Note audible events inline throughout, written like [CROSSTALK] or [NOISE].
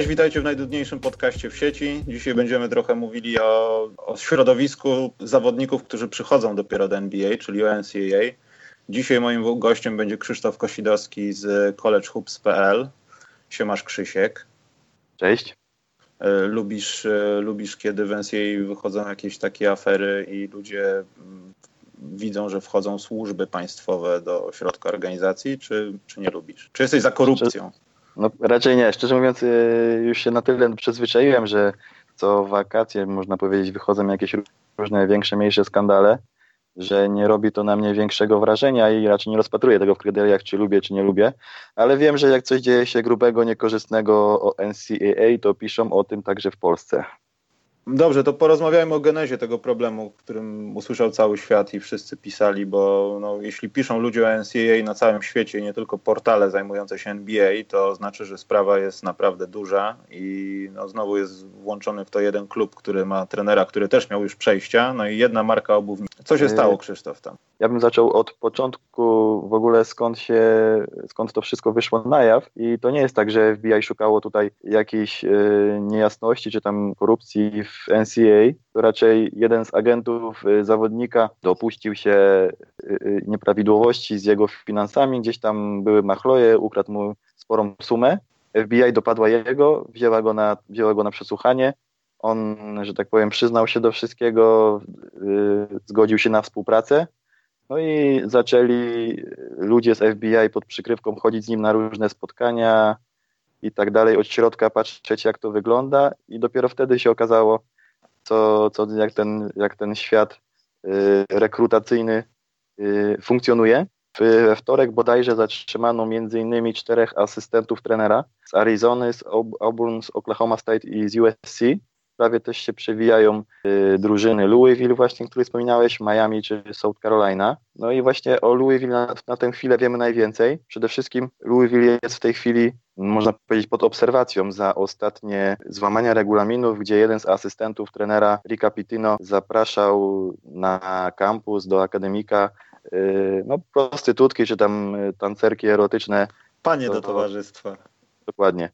Cześć, witajcie w najdudniejszym podcaście w sieci. Dzisiaj będziemy trochę mówili o, o środowisku zawodników, którzy przychodzą dopiero do NBA, czyli o NCAA. Dzisiaj moim gościem będzie Krzysztof Kosidowski z collegehoops.pl. Siemasz Krzysiek. Cześć. E, lubisz, e, lubisz kiedy w NCAA wychodzą jakieś takie afery i ludzie mm, widzą, że wchodzą służby państwowe do środka organizacji, czy, czy nie lubisz? Czy jesteś za korupcją? No raczej nie. Szczerze mówiąc, y, już się na tyle przyzwyczaiłem, że co wakacje, można powiedzieć, wychodzą jakieś różne większe, mniejsze skandale, że nie robi to na mnie większego wrażenia i raczej nie rozpatruję tego w kryteriach, czy lubię, czy nie lubię, ale wiem, że jak coś dzieje się grubego, niekorzystnego o NCAA, to piszą o tym także w Polsce. Dobrze, to porozmawiajmy o genezie tego problemu, którym usłyszał cały świat i wszyscy pisali, bo no, jeśli piszą ludzie o NCAA na całym świecie, nie tylko portale zajmujące się NBA, to znaczy, że sprawa jest naprawdę duża i no, znowu jest włączony w to jeden klub, który ma trenera, który też miał już przejścia, no i jedna marka obuwnicza. Co się stało, Krzysztof, tam? Ja bym zaczął od początku w ogóle skąd się, skąd to wszystko wyszło na jaw i to nie jest tak, że FBI szukało tutaj jakiejś y, niejasności czy tam korupcji w NCAA, to raczej jeden z agentów y, zawodnika dopuścił się y, y, nieprawidłowości z jego finansami, gdzieś tam były machloje, ukradł mu sporą sumę. FBI dopadła jego, wzięła go na, wzięła go na przesłuchanie. On, że tak powiem, przyznał się do wszystkiego, zgodził się na współpracę. No i zaczęli ludzie z FBI pod przykrywką chodzić z nim na różne spotkania i tak dalej, od środka patrzeć, jak to wygląda, i dopiero wtedy się okazało, co, co, jak, ten, jak ten świat y, rekrutacyjny y, funkcjonuje. We wtorek bodajże zatrzymano m.in. czterech asystentów trenera z Arizony, z Auburn, z Oklahoma State i z USC. Prawie też się przewijają y, drużyny Louisville właśnie, który wspominałeś, Miami czy South Carolina. No i właśnie o Louisville na, na tę chwilę wiemy najwięcej. Przede wszystkim Louisville jest w tej chwili można powiedzieć, pod obserwacją za ostatnie złamania regulaminów, gdzie jeden z asystentów trenera Rika Pitino zapraszał na kampus do akademika y, no, prostytutki czy tam tancerki erotyczne. Panie do, do towarzystwa. Dokładnie.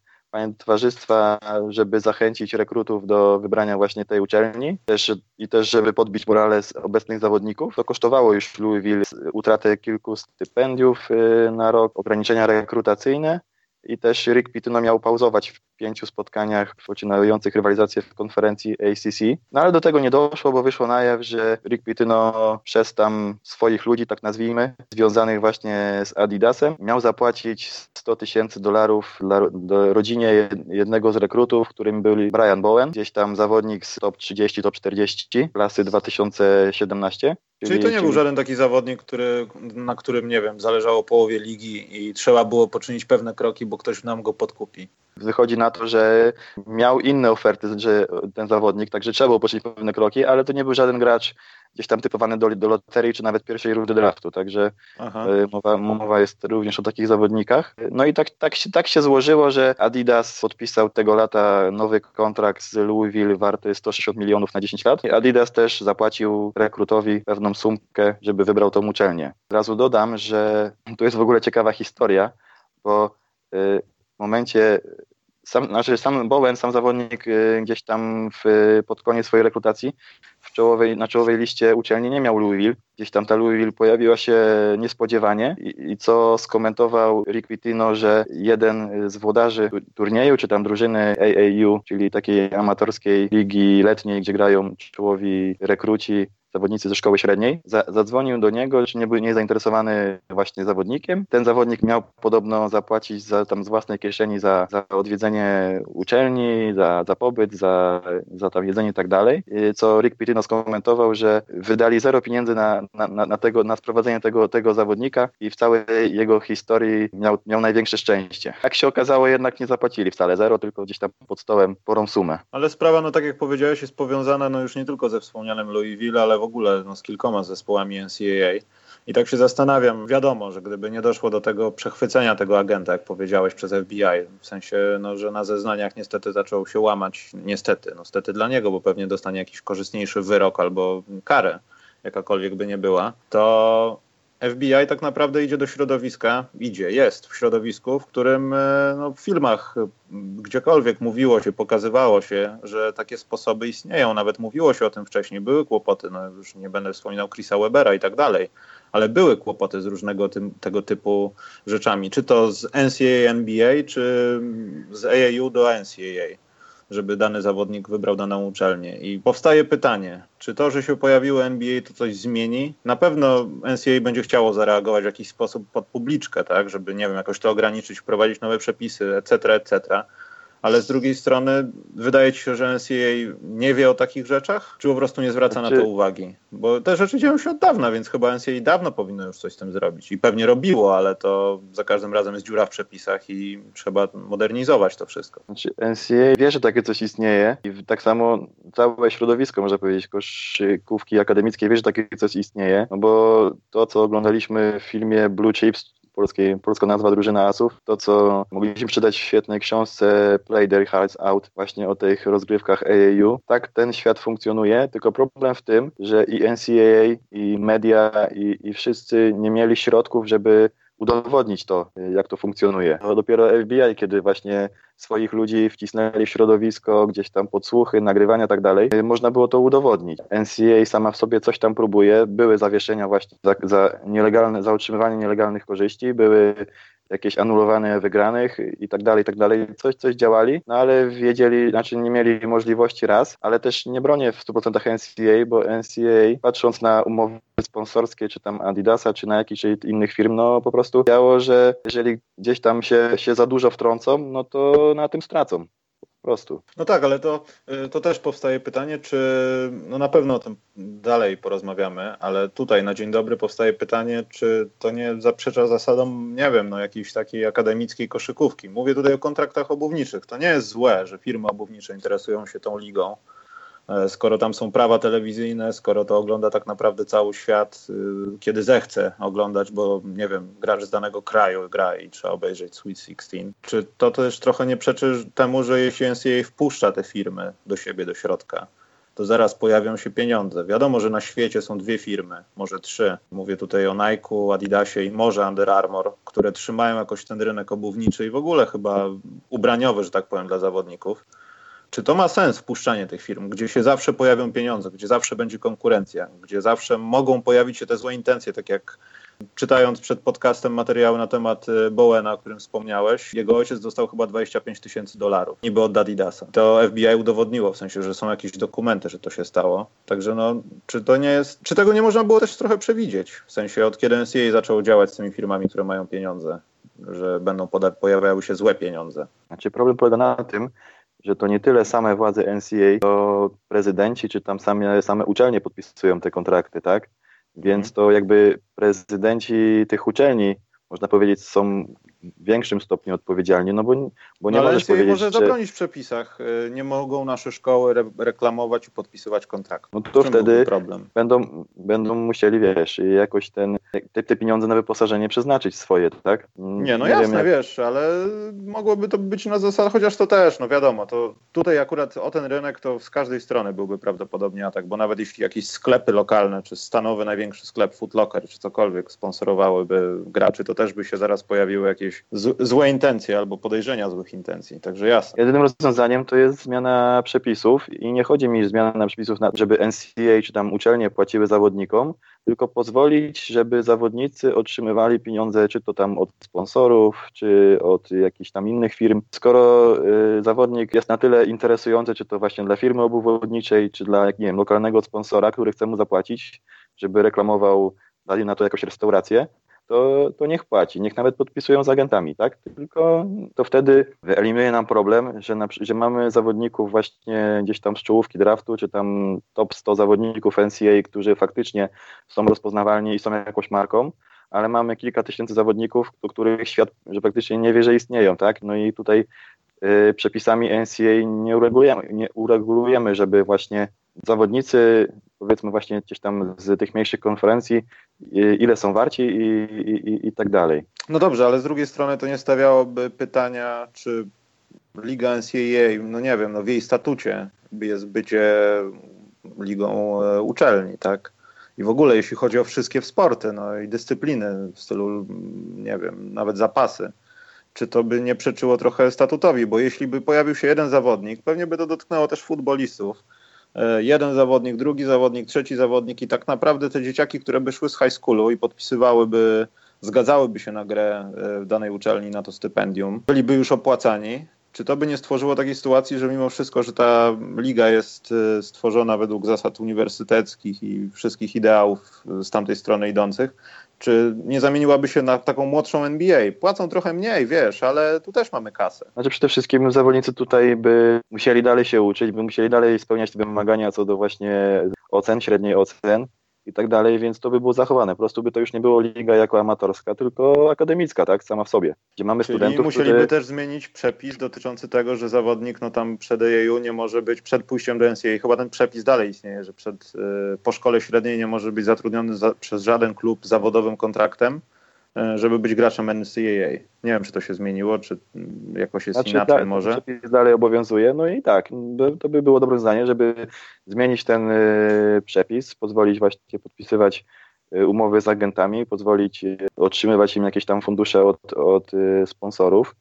Towarzystwa, żeby zachęcić rekrutów do wybrania właśnie tej uczelni też, i też, żeby podbić morale obecnych zawodników. To kosztowało już Louisville utratę kilku stypendiów y, na rok, ograniczenia rekrutacyjne i też Rick Pitino miał pauzować w pięciu spotkaniach poczynających rywalizację w konferencji ACC. No ale do tego nie doszło, bo wyszło na jaw, że Rick Pitino przez tam swoich ludzi, tak nazwijmy, związanych właśnie z Adidasem, miał zapłacić 100 tysięcy dolarów dla rodzinie jednego z rekrutów, którym był Brian Bowen, gdzieś tam zawodnik z top 30, top 40 klasy 2017. Czyli, to nie był żaden taki zawodnik, który, na którym, nie wiem, zależało połowie ligi i trzeba było poczynić pewne kroki, bo ktoś nam go podkupi. Wychodzi na to, że miał inne oferty, że ten zawodnik, także trzeba było poczynić pewne kroki, ale to nie był żaden gracz gdzieś tam typowany do, do loterii, czy nawet pierwszej rundy draftu, także. E, mowa, mowa jest również o takich zawodnikach. No i tak, tak, się, tak się złożyło, że Adidas podpisał tego lata nowy kontrakt z Louisville warty 160 milionów na 10 lat. Adidas też zapłacił rekrutowi pewną sumkę, żeby wybrał tą uczelnię. Od razu dodam, że tu jest w ogóle ciekawa historia, bo e, w momencie sam, znaczy sam Bowen, sam zawodnik y, gdzieś tam w, pod koniec swojej rekrutacji w czołowej, na czołowej liście uczelni nie miał Louisville. Gdzieś tam ta Louisville pojawiła się niespodziewanie i, i co skomentował Rick Pitino, że jeden z włodarzy turnieju, czy tam drużyny AAU, czyli takiej amatorskiej ligi letniej, gdzie grają czołowi rekruci, zawodnicy ze szkoły średniej. Za, zadzwonił do niego, czy nie był nie zainteresowany właśnie zawodnikiem. Ten zawodnik miał podobno zapłacić za, tam z własnej kieszeni za, za odwiedzenie uczelni, za, za pobyt, za, za tam jedzenie i tak dalej. Co Rick Pitino skomentował, że wydali zero pieniędzy na, na, na, tego, na sprowadzenie tego, tego zawodnika i w całej jego historii miał, miał największe szczęście. Jak się okazało, jednak nie zapłacili wcale zero, tylko gdzieś tam pod stołem porą sumę. Ale sprawa, no tak jak powiedziałeś, jest powiązana no już nie tylko ze wspomnianym Louisville, ale w ogóle no, z kilkoma zespołami NCAA. I tak się zastanawiam, wiadomo, że gdyby nie doszło do tego przechwycenia tego agenta, jak powiedziałeś, przez FBI, w sensie, no, że na zeznaniach niestety zaczął się łamać, niestety, no niestety dla niego, bo pewnie dostanie jakiś korzystniejszy wyrok albo karę, jakakolwiek by nie była, to FBI tak naprawdę idzie do środowiska, idzie, jest w środowisku, w którym e, no, w filmach gdziekolwiek mówiło się, pokazywało się, że takie sposoby istnieją, nawet mówiło się o tym wcześniej, były kłopoty, no już nie będę wspominał Chrisa Webera i tak dalej, ale były kłopoty z różnego tego typu rzeczami, czy to z NCAA NBA, czy z AAU do NCAA żeby dany zawodnik wybrał daną uczelnię. I powstaje pytanie, czy to, że się pojawiło NBA, to coś zmieni? Na pewno NCAA będzie chciało zareagować w jakiś sposób pod publiczkę, tak, żeby, nie wiem, jakoś to ograniczyć, wprowadzić nowe przepisy, etc., etc., ale z drugiej strony wydaje ci się, że NCAA nie wie o takich rzeczach, czy po prostu nie zwraca znaczy... na to uwagi? Bo te rzeczy dzieją się od dawna, więc chyba NCAA dawno powinno już coś z tym zrobić i pewnie robiło, ale to za każdym razem jest dziura w przepisach i trzeba modernizować to wszystko. Znaczy NCAA wie, że takie coś istnieje i tak samo całe środowisko, można powiedzieć, koszykówki akademickiej wie, że takie coś istnieje, no bo to, co oglądaliśmy w filmie Blue Chips, polskiej, polska nazwa drużyna asów. To, co mogliśmy czytać w świetnej książce Play Their Hearts Out właśnie o tych rozgrywkach AAU. Tak ten świat funkcjonuje, tylko problem w tym, że i NCAA, i media, i, i wszyscy nie mieli środków, żeby udowodnić to, jak to funkcjonuje. To dopiero FBI, kiedy właśnie swoich ludzi wcisnęli w środowisko, gdzieś tam podsłuchy, nagrywania i tak dalej, można było to udowodnić. NCA sama w sobie coś tam próbuje, były zawieszenia właśnie za, za nielegalne, za utrzymywanie nielegalnych korzyści, były jakieś anulowane wygranych i tak dalej, i tak dalej. Coś, coś działali, no ale wiedzieli, znaczy nie mieli możliwości raz, ale też nie bronię w 100% NCAA, bo NCAA patrząc na umowy sponsorskie, czy tam Adidasa, czy na jakichś innych firm, no po prostu działo, że jeżeli gdzieś tam się, się za dużo wtrącą, no to na tym stracą prostu. No tak, ale to, y, to też powstaje pytanie, czy no na pewno o tym dalej porozmawiamy, ale tutaj na dzień dobry powstaje pytanie, czy to nie zaprzecza zasadom, nie wiem, no jakiejś takiej akademickiej koszykówki. Mówię tutaj o kontraktach obuwniczych. To nie jest złe, że firmy obuwnicze interesują się tą ligą skoro tam są prawa telewizyjne, skoro to ogląda tak naprawdę cały świat, y, kiedy zechce oglądać, bo nie wiem, gracz z danego kraju gra i trzeba obejrzeć Sweet 16. Czy to też trochę nie przeczy temu, że jeśli NCAA wpuszcza te firmy do siebie, do środka, to zaraz pojawią się pieniądze. Wiadomo, że na świecie są dwie firmy, może trzy. Mówię tutaj o Nike, Adidasie i może Under Armour, które trzymają jakoś ten rynek obuwniczy i w ogóle chyba ubraniowy, że tak powiem, dla zawodników. Czy to ma sens wpuszczanie tych firm, gdzie się zawsze pojawią pieniądze, gdzie zawsze będzie konkurencja, gdzie zawsze mogą pojawić się te złe intencje, tak jak czytając przed podcastem materiały na temat y, Bowena, o którym wspomniałeś, jego ojciec dostał chyba 25 tysięcy dolarów, niby od Adidasa. To FBI udowodniło, w sensie, że są jakieś dokumenty, że to się stało. Także no, czy to nie jest, czy tego nie można było też trochę przewidzieć? W sensie, od kiedy NCAA zaczęło działać z tymi firmami, które mają pieniądze, że będą pojawiały się złe pieniądze. Znaczy problem polega na tym, że to nie tyle same władze NCA, to prezydenci czy tam same, same uczelnie podpisują te kontrakty, tak? Więc mhm. to jakby prezydenci tych uczelni, można powiedzieć, są większym stopniu odpowiedzialni, no bo, bo nie no, możesz powiedzieć, może zabronić w przepisach. Y, nie mogą nasze szkoły re reklamować i podpisywać kontrakt. No to wtedy będą, będą musieli, wiesz, jakoś ten, te, te, pieniądze na wyposażenie przeznaczyć swoje, tak? Nie, no nie jasne, wiem, jak... wiesz, ale mogłoby to być na zasadzie, chociaż to też, no wiadomo, to tutaj akurat o ten rynek to z każdej strony byłby prawdopodobnie atak, bo nawet jeśli jakieś sklepy lokalne, czy stanowy największy sklep Footlocker, czy cokolwiek sponsorowałyby graczy, to też by się zaraz pojawiły jakieś z, złe intencje albo podejrzenia złych intencji, także jasne. Jedynym rozwiązaniem to jest zmiana przepisów i nie chodzi mi o zmianę przepisów, na, żeby NCAA czy tam uczelnie płaciły zawodnikom, tylko pozwolić, żeby zawodnicy otrzymywali pieniądze, czy to tam od sponsorów, czy od jakichś tam innych firm. Skoro y, zawodnik jest na tyle interesujący, czy to właśnie dla firmy obuwodniczej, czy dla, nie wiem, lokalnego sponsora, który chce mu zapłacić, żeby reklamował, dali na to jakąś restaurację, to, to niech płaci, niech nawet podpisują z agentami, tak? Tylko to wtedy wyeliminuje nam problem, że, na, że mamy zawodników właśnie gdzieś tam z czołówki draftu, czy tam top 100 zawodników NCAA, którzy faktycznie są rozpoznawalni i są jakąś marką, ale mamy kilka tysięcy zawodników, do których świat, że praktycznie nie wie, że istnieją, tak? No i tutaj y, przepisami NCAA nie uregulujemy, nie uregulujemy, żeby właśnie zawodnicy, powiedzmy właśnie gdzieś tam z tych mniejszych konferencji, ile są warci i, i, i tak dalej. No dobrze, ale z drugiej strony to nie stawiałoby pytania, czy Liga NCAA, no nie wiem, no w jej statucie jest bycie ligą e, uczelni, tak? i w ogóle jeśli chodzi o wszystkie sporty, no i dyscypliny w stylu, nie wiem, nawet zapasy, czy to by nie przeczyło trochę statutowi, bo jeśli by pojawił się jeden zawodnik, pewnie by to dotknęło też futbolistów, jeden zawodnik, drugi zawodnik, trzeci zawodnik i tak naprawdę te dzieciaki, które by szły z high schoolu i podpisywałyby, zgadzałyby się na grę e, w danej uczelni na to stypendium, byliby już opłacani, czy to by nie stworzyło takiej sytuacji, że mimo wszystko, że ta liga jest e, stworzona według zasad uniwersyteckich i wszystkich ideałów z tamtej strony idących, czy nie zamieniłaby się na taką młodszą NBA? Płacą trochę mniej, wiesz, ale tu też mamy kasę. Znaczy przede wszystkim zawodnicy tutaj by musieli dalej się uczyć, by musieli dalej spełniać te wymagania co do właśnie ocen, średniej ocen i tak dalej, więc to by było zachowane. Po prostu by to już nie było liga jako amatorska, tylko akademicka, tak, sama w sobie. Gdzie mamy Czyli studentów, musieliby którzy... też zmienić przepis dotyczący tego, że zawodnik no tam przed EJU nie może być przed pójściem do NCAA. Chyba ten przepis dalej istnieje, że przed, y, po szkole średniej nie może być zatrudniony za, przez żaden klub zawodowym kontraktem żeby być graczem NCAA. Nie wiem, czy to się zmieniło, czy jakoś jest znaczy, inaczej tak, może. Przepis dalej obowiązuje, no i tak, to by było dobre zdanie, żeby zmienić ten e, przepis, pozwolić właśnie podpisywać e, umowy z agentami, pozwolić otrzymywać im jakieś tam fundusze od, od sponsorów,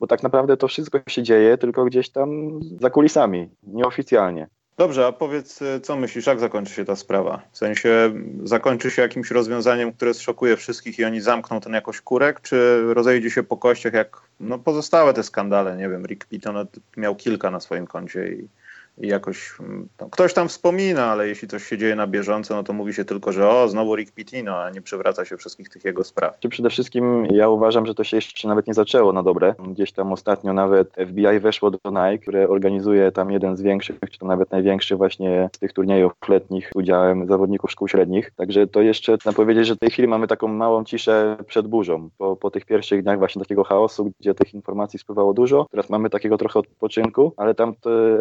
bo tak naprawdę to wszystko się dzieje tylko gdzieś tam za kulisami, nieoficjalnie. Dobrze, a powiedz, y, co myślisz, jak zakończy się ta sprawa? W sensie zakończy się jakimś rozwiązaniem, które zszokuje wszystkich i oni zamkną ten jakoś kurek, czy rozejdzie się po kościach jak no, pozostałe te skandale? Nie wiem, Rick Pitton miał kilka na swoim koncie i i jakoś no, ktoś tam wspomina, ale jeśli coś się dzieje na bieżąco, no to mówi się tylko, że o, znowu Rick Pitino, a nie przywraca się wszystkich tych jego spraw. Przede wszystkim ja uważam, że to się jeszcze nawet nie zaczęło na dobre. Gdzieś tam ostatnio nawet FBI weszło do Nike, które organizuje tam jeden z większych, czy to nawet największy właśnie z tych turniejów letnich udziałem zawodników szkół średnich. Także to jeszcze trzeba powiedzieć, że w tej chwili mamy taką małą ciszę przed burzą. Po, po tych pierwszych dniach właśnie takiego chaosu, gdzie tych informacji spływało dużo, teraz mamy takiego trochę odpoczynku, ale tam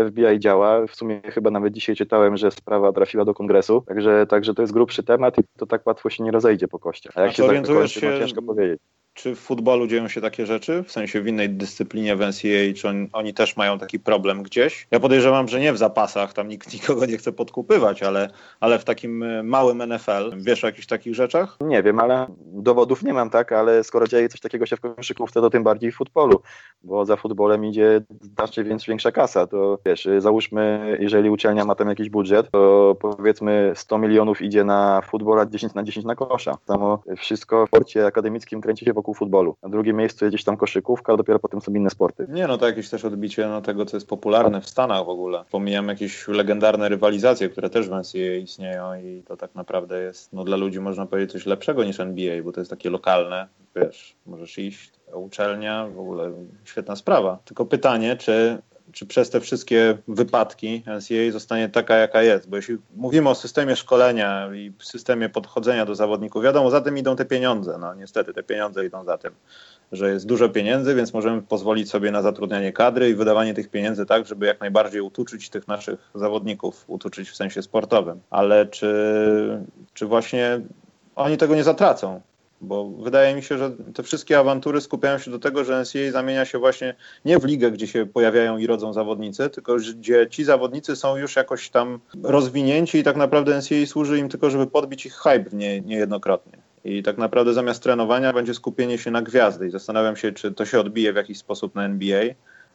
FBI działa w sumie chyba nawet dzisiaj czytałem, że sprawa trafiła do kongresu, także, także to jest grubszy temat i to tak łatwo się nie rozejdzie po kościach. A jak A się zakończy, się... no ciężko powiedzieć czy w futbolu dzieją się takie rzeczy, w sensie w innej dyscyplinie w NCAA, czy on, oni też mają taki problem gdzieś? Ja podejrzewam, że nie w zapasach, tam nikt [LAUGHS] nikogo nie chce podkupywać, ale, ale w takim e, małym NFL. Wiesz o jakichś takich rzeczach? Nie wiem, ale dowodów nie mam, tak, ale skoro dzieje coś takiego się w koszykówce, to tym bardziej w futbolu, bo za futbolem idzie znacznie większa kasa. To wiesz, załóżmy, jeżeli uczelnia ma tam jakiś budżet, to powiedzmy 100 milionów idzie na futbol, a 10 na 10 na kosza. Samo wszystko w sporcie akademickim kręci się wokół wokół futbolu. Na drugim miejscu jest gdzieś tam koszykówka, a dopiero potem są inne sporty. Nie, no to jakieś też odbicie no, tego, co jest popularne w Stanach w ogóle. Pomijam jakieś legendarne rywalizacje, które też w NCAA istnieją i to tak naprawdę jest no, dla ludzi można powiedzieć coś lepszego niż NBA, bo to jest takie lokalne, wiesz, możesz iść, uczelnia, w ogóle świetna sprawa. Tylko pytanie, czy czy przez te wszystkie wypadki NCAA zostanie taka, jaka jest. Bo jeśli mówimy o systemie szkolenia i systemie podchodzenia do zawodników, wiadomo, za tym idą te pieniądze. No niestety te pieniądze idą za tym, że jest dużo pieniędzy, więc możemy pozwolić sobie na zatrudnianie kadry i wydawanie tych pieniędzy tak, żeby jak najbardziej utuczyć tych naszych zawodników, utuczyć w sensie sportowym. Ale czy, czy właśnie oni tego nie zatracą? Bo wydaje mi się, że te wszystkie awantury skupiają się do tego, że NCAA zamienia się właśnie nie w ligę, gdzie się pojawiają i rodzą zawodnicy, tylko gdzie ci zawodnicy są już jakoś tam rozwinięci i tak naprawdę NCAA służy im tylko, żeby podbić ich hype nie, niejednokrotnie. I tak naprawdę zamiast trenowania będzie skupienie się na gwiazdy i zastanawiam się, czy to się odbije w jakiś sposób na NBA,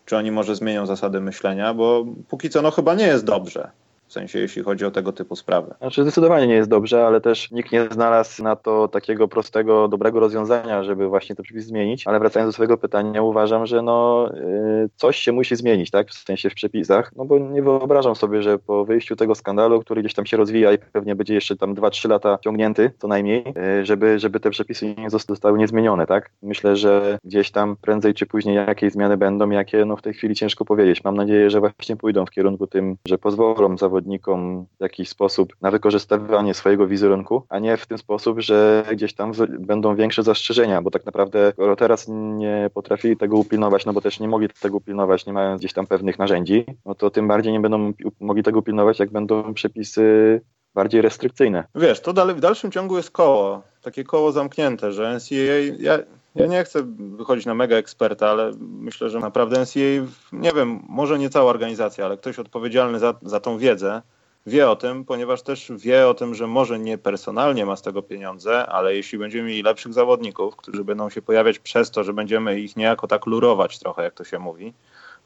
czy oni może zmienią zasady myślenia, bo póki co no chyba nie jest dobrze. W sensie, jeśli chodzi o tego typu sprawy. Znaczy, zdecydowanie nie jest dobrze, ale też nikt nie znalazł na to takiego prostego, dobrego rozwiązania, żeby właśnie to przepis zmienić. Ale wracając do swojego pytania, uważam, że no, yy, coś się musi zmienić, tak? W sensie w przepisach. No bo nie wyobrażam sobie, że po wyjściu tego skandalu, który gdzieś tam się rozwija i pewnie będzie jeszcze tam 2-3 lata ciągnięty, co najmniej, yy, żeby, żeby te przepisy nie zostały niezmienione, tak? Myślę, że gdzieś tam prędzej czy później jakieś zmiany będą, jakie no w tej chwili ciężko powiedzieć. Mam nadzieję, że właśnie pójdą w kierunku tym, że pozwolą zawodnikom zawodnikom w jakiś sposób na wykorzystywanie swojego wizerunku, a nie w ten sposób, że gdzieś tam będą większe zastrzeżenia, bo tak naprawdę skoro teraz nie potrafili tego upilnować, no bo też nie mogli tego upilnować, nie mając gdzieś tam pewnych narzędzi, no to tym bardziej nie będą mogli tego upilnować, jak będą przepisy bardziej restrykcyjne. Wiesz, to dalej, w dalszym ciągu jest koło, takie koło zamknięte, że NCAA, ja, ja nie chcę wychodzić na mega eksperta, ale myślę, że naprawdę NCAA, nie wiem, może nie cała organizacja, ale ktoś odpowiedzialny za, za tą wiedzę, wie o tym, ponieważ też wie o tym, że może nie personalnie ma z tego pieniądze, ale jeśli będziemy mieli lepszych zawodników, którzy będą się pojawiać przez to, że będziemy ich niejako tak lurować trochę, jak to się mówi,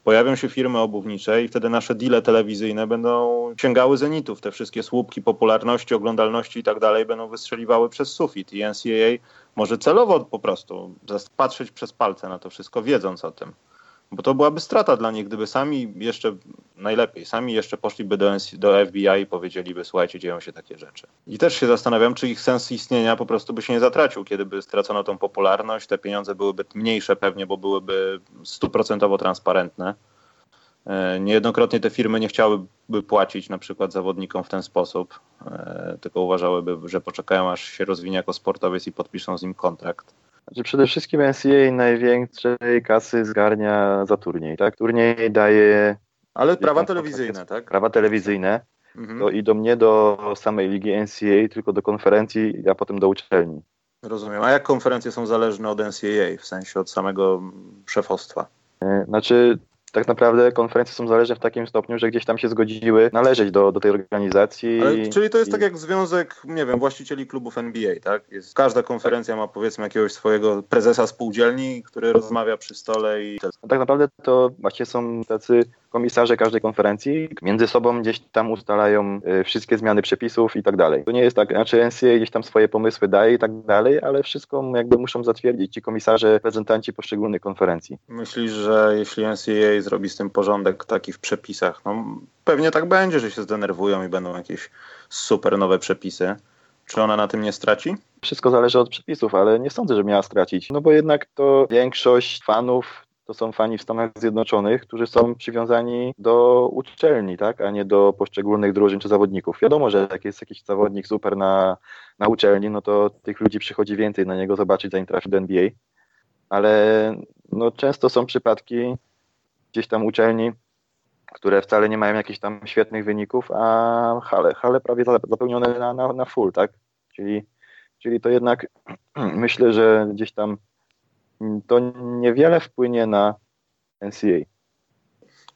pojawią się firmy obuwnicze i wtedy nasze deale telewizyjne będą sięgały zenitów. Te wszystkie słupki popularności, oglądalności i tak dalej będą wystrzeliwały przez sufit i NCAA może celowo po prostu patrzeć przez palce na to wszystko, wiedząc o tym. Bo to byłaby strata dla nich, gdyby sami jeszcze, najlepiej, sami jeszcze poszliby do, do FBI i powiedzieliby, słuchajcie, dzieją się takie rzeczy. I też się zastanawiam, czy ich sens istnienia po prostu by się nie zatracił, kiedy by stracono tą popularność, te pieniądze byłyby mniejsze pewnie, bo byłyby stuprocentowo transparentne. E, niejednokrotnie te firmy nie chciałyby płacić na przykład zawodnikom w ten sposób, e, tylko uważałyby, że poczekają aż się rozwinie jako sportowiec i podpiszą z nim kontrakt. Znaczy przede wszystkim NCAA największej kasy zgarnia za turniej, tak? Turniej daje... Ale prawa telewizyjne, tak? Prawa telewizyjne. Mhm. To idą nie do samej ligi NCAA, tylko do konferencji, a potem do uczelni. Rozumiem. A jak konferencje są zależne od NCAA, w sensie od samego szefostwa? E, znaczy, tak naprawdę konferencje są zależne w takim stopniu, że gdzieś tam się zgodziły należeć do, do tej organizacji. Ale, czyli to jest i... tak jak związek, nie wiem, właścicieli klubów NBA, tak? Jest, każda konferencja ma powiedzmy jakiegoś swojego prezesa spółdzielni, który rozmawia przy stole i... No tak naprawdę to właśnie są tacy komisarze każdej konferencji między sobą gdzieś tam ustalają y, wszystkie zmiany przepisów i tak dalej. To nie jest tak, znaczy NCAA gdzieś tam swoje pomysły daje i tak dalej, ale wszystko jakby muszą zatwierdzić ci komisarze, reprezentanci poszczególnych konferencji. Myślisz, że jeśli NCAA zrobi z tym porządek taki w przepisach, no pewnie tak będzie, że się zdenerwują i będą jakieś super nowe przepisy. Czy ona na tym nie straci? Wszystko zależy od przepisów, ale nie sądzę, że miała stracić. No bo jednak to większość fanów to są fani w Stanach Zjednoczonych, którzy są przywiązani do uczelni, tak, a nie do poszczególnych drużyn czy zawodników. Wiadomo, że jak jest jakiś zawodnik super na, na uczelni, no to tych ludzi przychodzi więcej na niego zobaczyć, zanim trafi do NBA, ale no, często są przypadki gdzieś tam uczelni, które wcale nie mają jakichś tam świetnych wyników, a hale, hale prawie zapełnione na, na, na full, tak? Czyli, czyli to jednak [CLEARS THROAT] myślę, że gdzieś tam to niewiele wpłynie na NCA.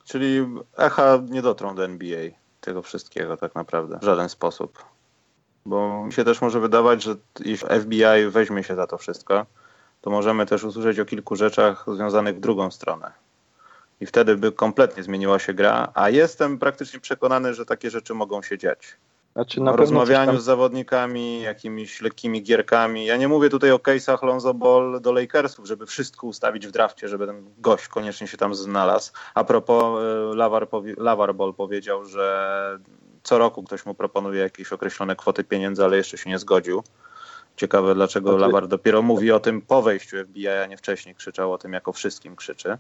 Czyli echa nie dotrą do NBA tego wszystkiego tak naprawdę w żaden sposób. Bo mi się też może wydawać, że jeśli FBI weźmie się za to wszystko, to możemy też usłyszeć o kilku rzeczach związanych w drugą stronę. I wtedy by kompletnie zmieniła się gra, a jestem praktycznie przekonany, że takie rzeczy mogą się dziać. Znaczy na rozmawianiu tam... z zawodnikami, jakimiś lekkimi gierkami. Ja nie mówię tutaj o case'ach Lonzo Ball do Lakersów, żeby wszystko ustawić w drafcie, żeby ten gość koniecznie się tam znalazł. A propos, e, Lavar, powie... Lavar Ball powiedział, że co roku ktoś mu proponuje jakieś określone kwoty pieniędzy, ale jeszcze się nie zgodził. Ciekawe, dlaczego. Lavar dopiero mówi o tym po wejściu FBI, a nie wcześniej krzyczał o tym, jako wszystkim krzyczy.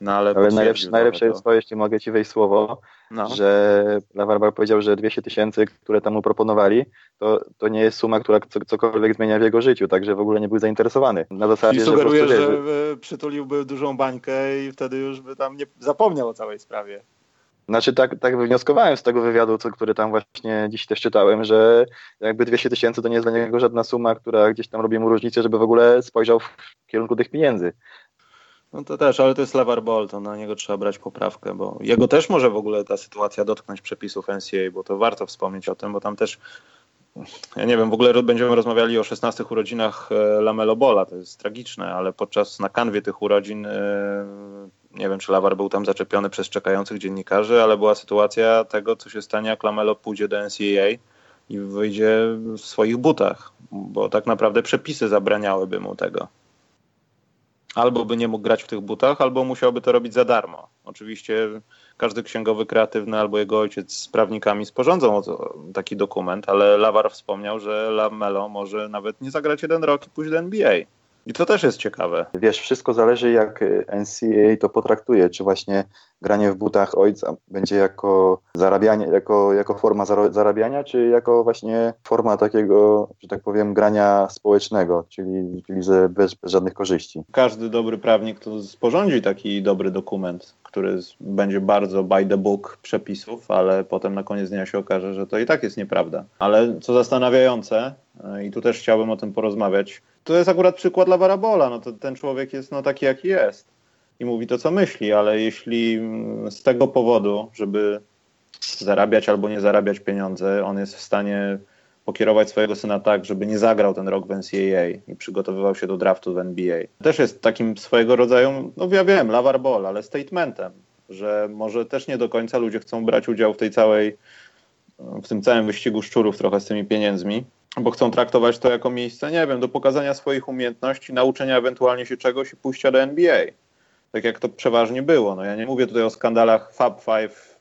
No, ale ale najlepsze, najlepsze jest to, jeśli mogę ci wejść słowo, no. że Lawarbar powiedział, że 200 tysięcy, które tam mu proponowali, to, to nie jest suma, która cokolwiek zmienia w jego życiu, także w ogóle nie był zainteresowany. Na zasadzie, I sugeruje, że, że przytuliłby dużą bańkę i wtedy już by tam nie zapomniał o całej sprawie. Znaczy tak, tak wywnioskowałem z tego wywiadu, co, który tam właśnie dziś też czytałem, że jakby 200 tysięcy to nie jest dla niego żadna suma, która gdzieś tam robi mu różnicę, żeby w ogóle spojrzał w kierunku tych pieniędzy. No to też, ale to jest Levar Ball, to na niego trzeba brać poprawkę, bo jego też może w ogóle ta sytuacja dotknąć przepisów NCAA, bo to warto wspomnieć o tym, bo tam też ja nie wiem, w ogóle będziemy rozmawiali o 16 urodzinach e, Lamelo Bola, to jest tragiczne, ale podczas na kanwie tych urodzin e, nie wiem, czy Lawar był tam zaczepiony przez czekających dziennikarzy, ale była sytuacja tego, co się stanie, jak Lamelo pójdzie do NCAA i wyjdzie w swoich butach, bo tak naprawdę przepisy zabraniałyby mu tego albo by nie mógł grać w tych butach, albo musiałby to robić za darmo. Oczywiście każdy księgowy kreatywny albo jego ojciec z prawnikami sporządzą taki dokument, ale Lawar wspomniał, że Lamelo może nawet nie zagrać jeden rok i pójść do NBA. I to też jest ciekawe. Wiesz, wszystko zależy jak NCAA to potraktuje, czy właśnie granie w butach ojca będzie jako zarabianie, jako, jako forma zarabiania, czy jako właśnie forma takiego, że tak powiem, grania społecznego, czyli, czyli bez, bez żadnych korzyści. Każdy dobry prawnik to sporządzi taki dobry dokument, który będzie bardzo by the book przepisów, ale potem na koniec dnia się okaże, że to i tak jest nieprawda. Ale co zastanawiające, e, i tu też chciałbym o tym porozmawiać, to jest akurat przykład dla Warabola. No to ten człowiek jest no, taki, jaki jest i mówi to, co myśli, ale jeśli mm, z tego powodu, żeby zarabiać albo nie zarabiać pieniądze. On jest w stanie pokierować swojego syna tak, żeby nie zagrał ten rok w NCAA i przygotowywał się do draftu w NBA. Też jest takim swojego rodzaju, no ja wiem, lavar ball, ale statementem, że może też nie do końca ludzie chcą brać udział w tej całej, w tym całym wyścigu szczurów trochę z tymi pieniędzmi, bo chcą traktować to jako miejsce, nie wiem, do pokazania swoich umiejętności, nauczenia ewentualnie się czegoś i pójścia do NBA. Tak jak to przeważnie było. No ja nie mówię tutaj o skandalach Fab Five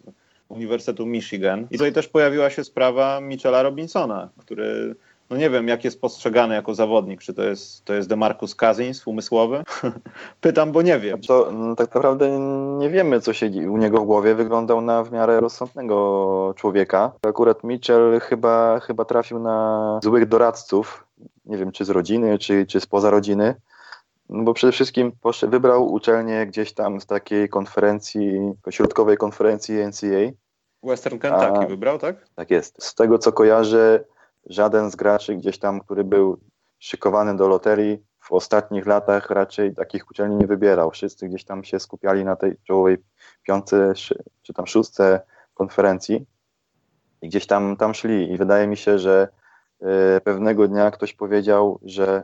Uniwersytetu Michigan. I tutaj też pojawiła się sprawa Michela Robinsona, który no nie wiem, jak jest postrzegany jako zawodnik. Czy to jest, to jest DeMarcus Cousins umysłowy? [LAUGHS] Pytam, bo nie wiem. To, no, tak naprawdę nie wiemy, co siedzi u niego w głowie. Wyglądał na w miarę rozsądnego człowieka. Akurat Mitchell chyba, chyba trafił na złych doradców. Nie wiem, czy z rodziny, czy, czy spoza rodziny. No bo przede wszystkim poszedł, wybrał uczelnię gdzieś tam z takiej konferencji, środkowej konferencji NCAA. Western Kentucky A, wybrał, tak? Tak jest. Z tego co kojarzę, żaden z graczy gdzieś tam, który był szykowany do loterii, w ostatnich latach raczej takich uczelni nie wybierał. Wszyscy gdzieś tam się skupiali na tej czołowej piątce czy tam szóstce konferencji i gdzieś tam, tam szli. I wydaje mi się, że y, pewnego dnia ktoś powiedział, że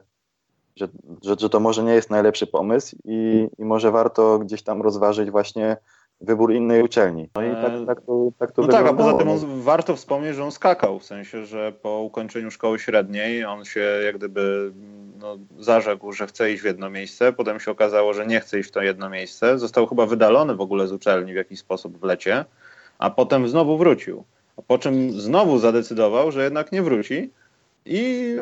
że, że, że to może nie jest najlepszy pomysł i, i może warto gdzieś tam rozważyć właśnie wybór innej uczelni. No i tak, e, tak to, tak to No tak, a poza tym on, warto wspomnieć, że on skakał, w sensie, że po ukończeniu szkoły średniej on się jak gdyby no, zarzekł, że chce iść w jedno miejsce, potem się okazało, że nie chce iść w to jedno miejsce, został chyba wydalony w ogóle z uczelni w jakiś sposób w lecie, a potem znowu wrócił. A po czym znowu zadecydował, że jednak nie wróci, i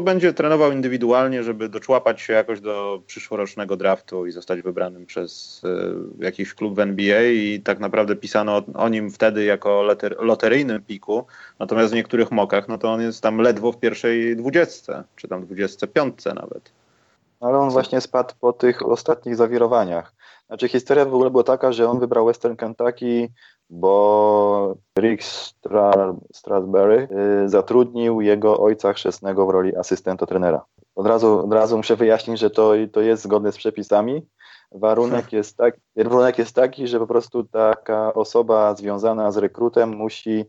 będzie trenował indywidualnie, żeby doczłapać się jakoś do przyszłorocznego draftu i zostać wybranym przez y, jakiś klub w NBA i tak naprawdę pisano o, o nim wtedy jako loter, loteryjnym piku, natomiast w niektórych mokach, no to on jest tam ledwo w pierwszej dwudziestce, czy tam dwudziestce piątce nawet. Ale on właśnie spadł po tych ostatnich zawirowaniach. Znaczy historia w ogóle była taka, że on wybrał Western Kentucky bo Rick Strasberry y, zatrudnił jego ojca chrzestnego w roli asystenta trenera. Od razu, od razu muszę wyjaśnić, że to, to jest zgodne z przepisami. Warunek jest, tak, warunek jest taki, że po prostu taka osoba związana z rekrutem musi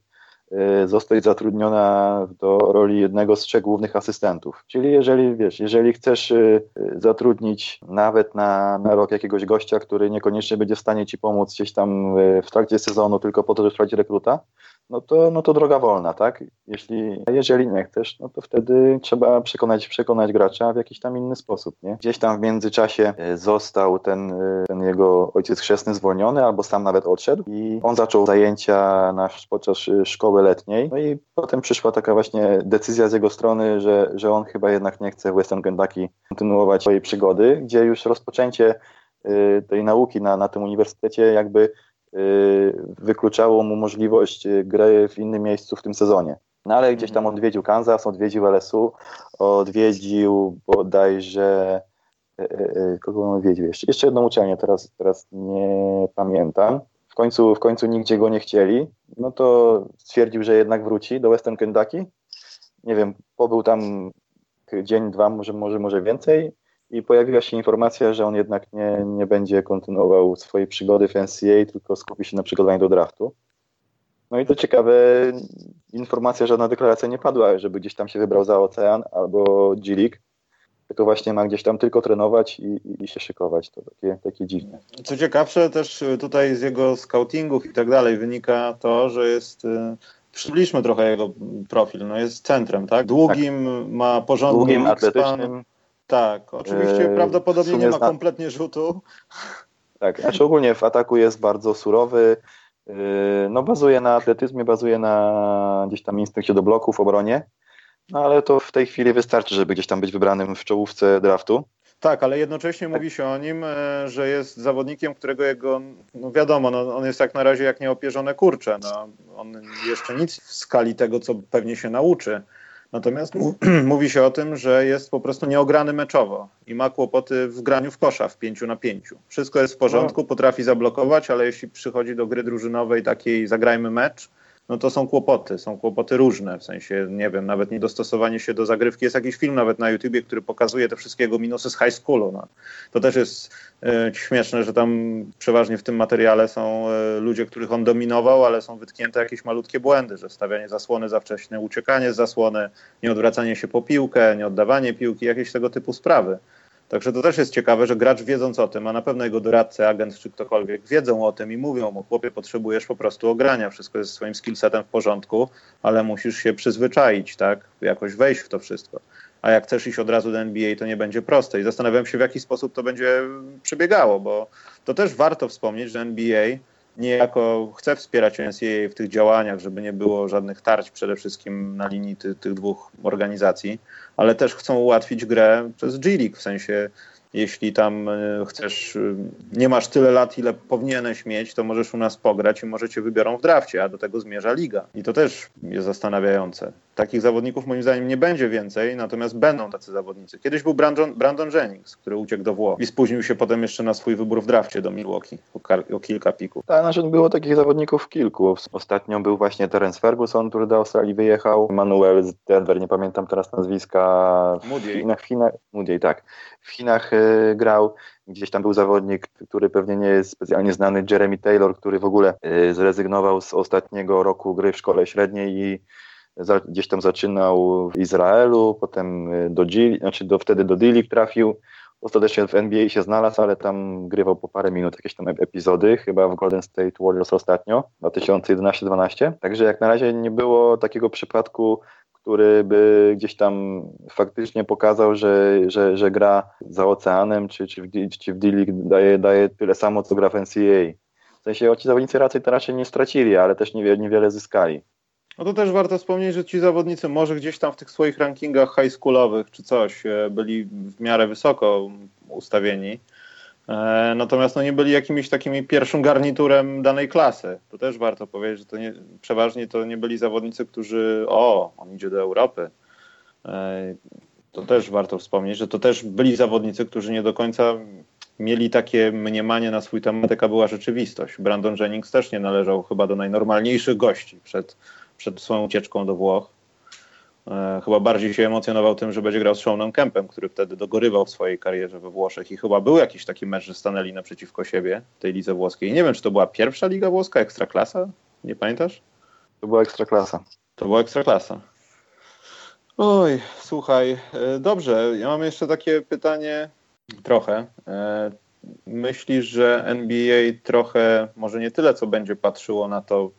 zostać zatrudniona do roli jednego z trzech głównych asystentów. Czyli jeżeli, wiesz, jeżeli chcesz y, zatrudnić nawet na, na rok jakiegoś gościa, który niekoniecznie będzie w stanie ci pomóc gdzieś tam y, w trakcie sezonu tylko po to, żeby sprawdzić rekruta, no to, no to droga wolna, tak? Jeśli, jeżeli nie chcesz, no to wtedy trzeba przekonać, przekonać gracza w jakiś tam inny sposób, nie? Gdzieś tam w międzyczasie e, został ten, e, ten jego ojciec chrzestny zwolniony, albo sam nawet odszedł i on zaczął zajęcia na, podczas szkoły letniej, no i potem przyszła taka właśnie decyzja z jego strony, że, że on chyba jednak nie chce w Western Kentucky kontynuować swojej przygody, gdzie już rozpoczęcie e, tej nauki na, na tym uniwersytecie jakby wykluczało mu możliwość y, gry w innym miejscu w tym sezonie. No ale gdzieś tam mhm. odwiedził Kansas, odwiedził LSU, odwiedził bodajże y, kogo on odwiedził jeszcze? Jeszcze jedną uczelnię, teraz, teraz nie pamiętam. W końcu, w końcu nigdzie go nie chcieli, no to stwierdził, że jednak wróci do Western Kentucky. Nie wiem, pobył tam dzień, dwa, może, może, może więcej i pojawiła się informacja, że on jednak nie, nie będzie kontynuował swojej przygody w NCAA, tylko skupi się na przygotowaniu do draftu. No i to ciekawe, informacja, żadna deklaracja nie padła, żeby gdzieś tam się wybrał za ocean albo G-League, tylko właśnie ma gdzieś tam tylko trenować i, i, i, się szykować. To takie, takie dziwne. Co ciekawsze, też tutaj z jego scoutingów i tak dalej wynika to, że jest. Y, przybliżmy trochę jego profil. No jest centrem, tak? Długim, tak. ma porządny Długim, atletycznym. Tak, oczywiście e, prawdopodobnie nie ma zna... kompletnie rzutu. [LAUGHS] Tak, znaczy ogólnie w ataku jest bardzo surowy, e, no bazuje na atletyzmie, bazuje na gdzieś tam instynkcie do bloków w obronie, no ale to w tej chwili wystarczy, żeby gdzieś tam być wybranym w czołówce draftu. Tak, ale jednocześnie mówi się o nim, e, że jest zawodnikiem, którego jego, no wiadomo, no on jest jak na razie jak nieopierzone kurcze. No, on jeszcze nic w skali tego, co pewnie się nauczy. Natomiast [CLEARS THROAT] mówi się o tym, że jest po prostu nieograny meczowo i ma kłopoty w graniu w kosza w pięciu na pięciu. Wszystko jest w porządku, no. potrafi zablokować, ale jeśli przychodzi do gry drużynowej takiej zagrajmy mecz, no to są kłopoty, są kłopoty różne, w sensie, nie wiem, nawet niedostosowanie się do zagrywki. Jest jakiś film nawet na YouTubie, który pokazuje te wszystkie jego minusy z high schoolu. No. To też jest e, śmieszne, że tam przeważnie w tym materiale są e, ludzie, których on dominował, ale są wytknięte jakieś malutkie błędy, że stawianie zasłony za wcześne uciekanie z zasłony, nieodwracanie się po piłkę, nieoddawanie piłki, jakieś tego typu sprawy. Także to też jest ciekawe, że gracz wiedząc o tym, a na pewno jego doradcy, agent czy ktokolwiek wiedzą o tym i mówią mu, chłopie, potrzebujesz po prostu ogrania, wszystko jest swoim skillsetem w porządku, ale musisz się przyzwyczaić, tak, jakoś wejść w to wszystko. A jak chcesz iść od razu do NBA, to nie będzie proste. I zastanawiam się, w jaki sposób to będzie przebiegało, bo to też warto wspomnieć, że NBA niejako chce wspierać NCAA w tych działaniach, żeby nie było żadnych tarć przede wszystkim na linii ty, tych dwóch organizacji, ale też chcą ułatwić grę przez G League, w sensie jeśli tam e, chcesz, e, nie masz tyle lat, ile powinieneś mieć, to możesz u nas pograć i może cię wybiorą w drafcie, a do tego zmierza liga. I to też jest zastanawiające. Takich zawodników moim zdaniem nie będzie więcej, natomiast będą tacy zawodnicy. Kiedyś był Brandon, Brandon Jennings, który uciekł do Włoch i spóźnił się potem jeszcze na swój wybór w drafcie do Milwaukee o, o kilka pików. Tak, znaczy było takich zawodników kilku. Ostatnio był właśnie Terence Ferguson, który do Australii wyjechał, Manuel z Denver, nie pamiętam teraz nazwiska. Moody. W Chinach, w Chinach, Moody, tak. W Chinach y, grał. Gdzieś tam był zawodnik, który pewnie nie jest specjalnie znany, Jeremy Taylor, który w ogóle y, zrezygnował z ostatniego roku gry w szkole średniej i za, gdzieś tam zaczynał w Izraelu, potem y, do Gili, znaczy do, wtedy do Dili trafił. Ostatecznie w NBA się znalazł, ale tam grywał po parę minut jakieś tam epizody, chyba w Golden State Warriors ostatnio, 2011-12. Także jak na razie nie było takiego przypadku, który by gdzieś tam faktycznie pokazał, że, że, że gra za oceanem, czy, czy w, czy w D-League daje, daje tyle samo, co gra w NCAA. W sensie ci zawodnicy raczej raczej nie stracili, ale też niewiele, niewiele zyskali. No to też warto wspomnieć, że ci zawodnicy może gdzieś tam w tych swoich rankingach high schoolowych czy coś e, byli w miarę wysoko ustawieni. E, natomiast no nie byli jakimiś takimi pierwszym garniturem danej klasy. To też warto powiedzieć, że to nie, przeważnie to nie byli zawodnicy, którzy o, on idzie do Europy. E, to też warto wspomnieć, że to też byli zawodnicy, którzy nie do końca mieli takie mniemanie na swój temat, jaka była rzeczywistość. Brandon Jennings też nie należał chyba do najnormalniejszych gości przed, przed swoją ucieczką do Włoch. E, chyba bardziej się emocjonował tym, że będzie grał z Seanem Kempem, który wtedy dogorywał w swojej karierze we Włoszech i chyba był jakiś taki mecz, że stanęli naprzeciwko siebie w tej lidze włoskiej. Nie wiem, czy to była pierwsza liga włoska, ekstraklasa? Nie pamiętasz? To była ekstraklasa. To była ekstraklasa. Oj, słuchaj, e, dobrze, ja mam jeszcze takie pytanie, trochę. E, myślisz, że NBA trochę, może nie tyle, co będzie patrzyło na to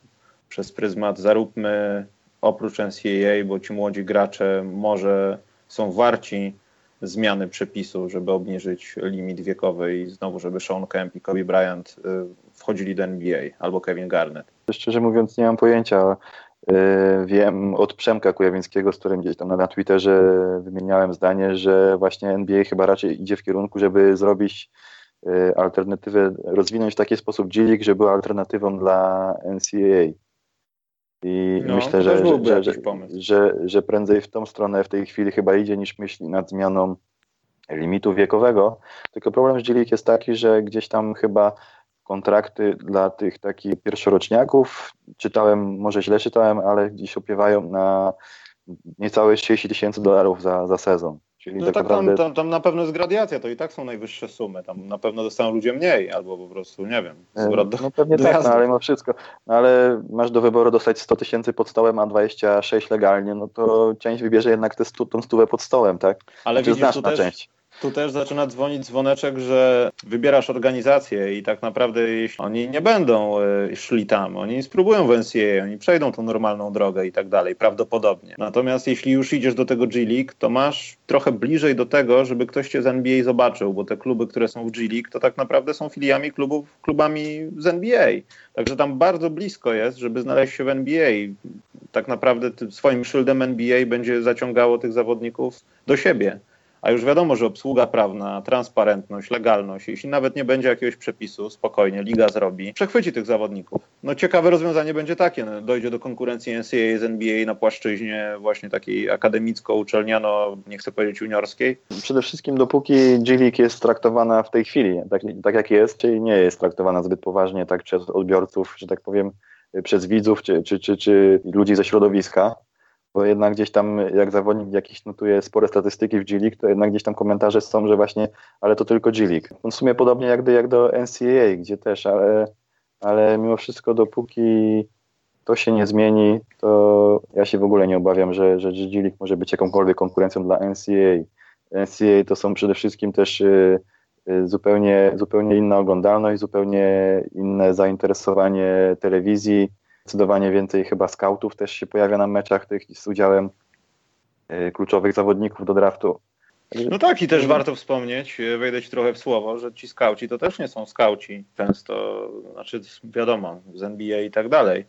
przez pryzmat zaróbmy oprócz NCAA, bo ci młodzi gracze może są warci zmiany przepisu, żeby obniżyć limit wiekowy i znowu, żeby Sean Kemp i Kobe Bryant y, wchodzili do NBA albo Kevin Garnett. Szczerze mówiąc nie mam pojęcia. Y, wiem od Przemka Kujawińskiego, z którym gdzieś tam na Twitterze wymieniałem zdanie, że właśnie NBA chyba raczej idzie w kierunku, żeby zrobić y, alternatywę, rozwinąć w taki sposób G-League, żeby była alternatywą dla NCAA. I no, myślę, że, że, że, że, że prędzej w tą stronę w tej chwili chyba idzie niż myśli nad zmianą limitu wiekowego. Tylko problem z G jest taki, że gdzieś tam chyba kontrakty dla tych takich pierwszoroczniaków, czytałem, może źle czytałem, ale gdzieś opiewają na niecałe 30 tysięcy dolarów za, za sezon. Czyli no tak, tak naprawdę... tam, tam, tam, na pewno jest gradiacja, to i tak są najwyższe sumy. Tam na pewno dostają ludzie mniej, albo po prostu, nie wiem, e, zwrot do, No pewnie do tak, no, ale ma wszystko. No, ale masz do wyboru dostać 100 tysięcy pod stołem, a 26 legalnie, no to część wybierze jednak tę tą stówę pod stołem, tak? Ale znaczy, widzisz, też, część tu też zaczyna dzwonić dzwoneczek, że wybierasz organizację i tak naprawdę jeśli oni nie będą e, szli tam, oni spróbują w NCAA, oni przejdą tą normalną drogę i tak dalej, prawdopodobnie. Natomiast jeśli już idziesz do tego G League, to masz trochę bliżej do tego, żeby ktoś cię z NBA zobaczył, bo te kluby, które są w G League, to tak naprawdę są filiami klubów, klubami z NBA. Także tam bardzo blisko jest, żeby znaleźć się w NBA. Tak naprawdę swoim szyldem NBA będzie zaciągało tych zawodników do siebie. A już wiadomo, że obsługa prawna, transparentność, legalność, jeśli nawet nie będzie jakiegoś przepisu, spokojnie, liga zrobi, przechwyci tych zawodników. No ciekawe rozwiązanie będzie takie, no, dojdzie do konkurencji NCAA z NBA na płaszczyźnie właśnie takiej akademicko-uczelniano, nie chcę powiedzieć juniorskiej. Przede wszystkim dopóki G-League jest traktowana w tej chwili, tak, tak jak jest, czyli nie jest traktowana zbyt poważnie tak przez odbiorców, że tak powiem, przez widzów czy, czy, czy, czy ludzi ze środowiska, bo jednak gdzieś tam jak zawodnik jakiś notuje spore statystyki w G-League, to jednak gdzieś tam komentarze są, że właśnie, ale to tylko G-League. No w sumie podobnie jak do, jak do NCAA, gdzie też, ale, ale mimo wszystko dopóki to się nie zmieni, to ja się w ogóle nie obawiam, że, że G-League może być jakąkolwiek konkurencją dla NCAA. NCAA to są przede wszystkim też y, y, zupełnie, zupełnie inna oglądalność, zupełnie inne zainteresowanie telewizji, zdecydowanie więcej chyba skautów też się pojawia na meczach tych z udziałem y, kluczowych zawodników do draftu. No tak, i też warto wspomnieć, wejdę ci trochę w słowo, że ci skauci to też nie są skauci często, znaczy wiadomo, z NBA i tak dalej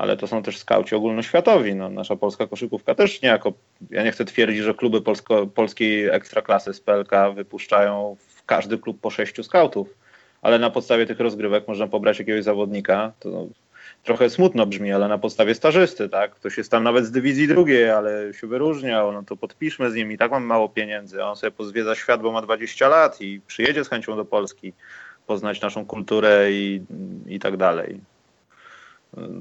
ale to są też skauci ogólnoświatowi. No, nasza polska koszykówka też niejako, ja nie chcę twierdzić, że kluby polsko, polskiej ekstraklasy z PLK wypuszczają w każdy klub po sześciu skautów, ale na podstawie tych rozgrywek można pobrać jakiegoś zawodnika, to trochę smutno brzmi, ale na podstawie stażysty, tak? Ktoś jest tam nawet z dywizji drugiej, ale się wyróżniał, no to podpiszmy z nim i tak mam mało pieniędzy, on sobie pozwiedza świat, bo ma 20 lat i przyjedzie z chęcią do Polski poznać naszą kulturę i, i tak dalej.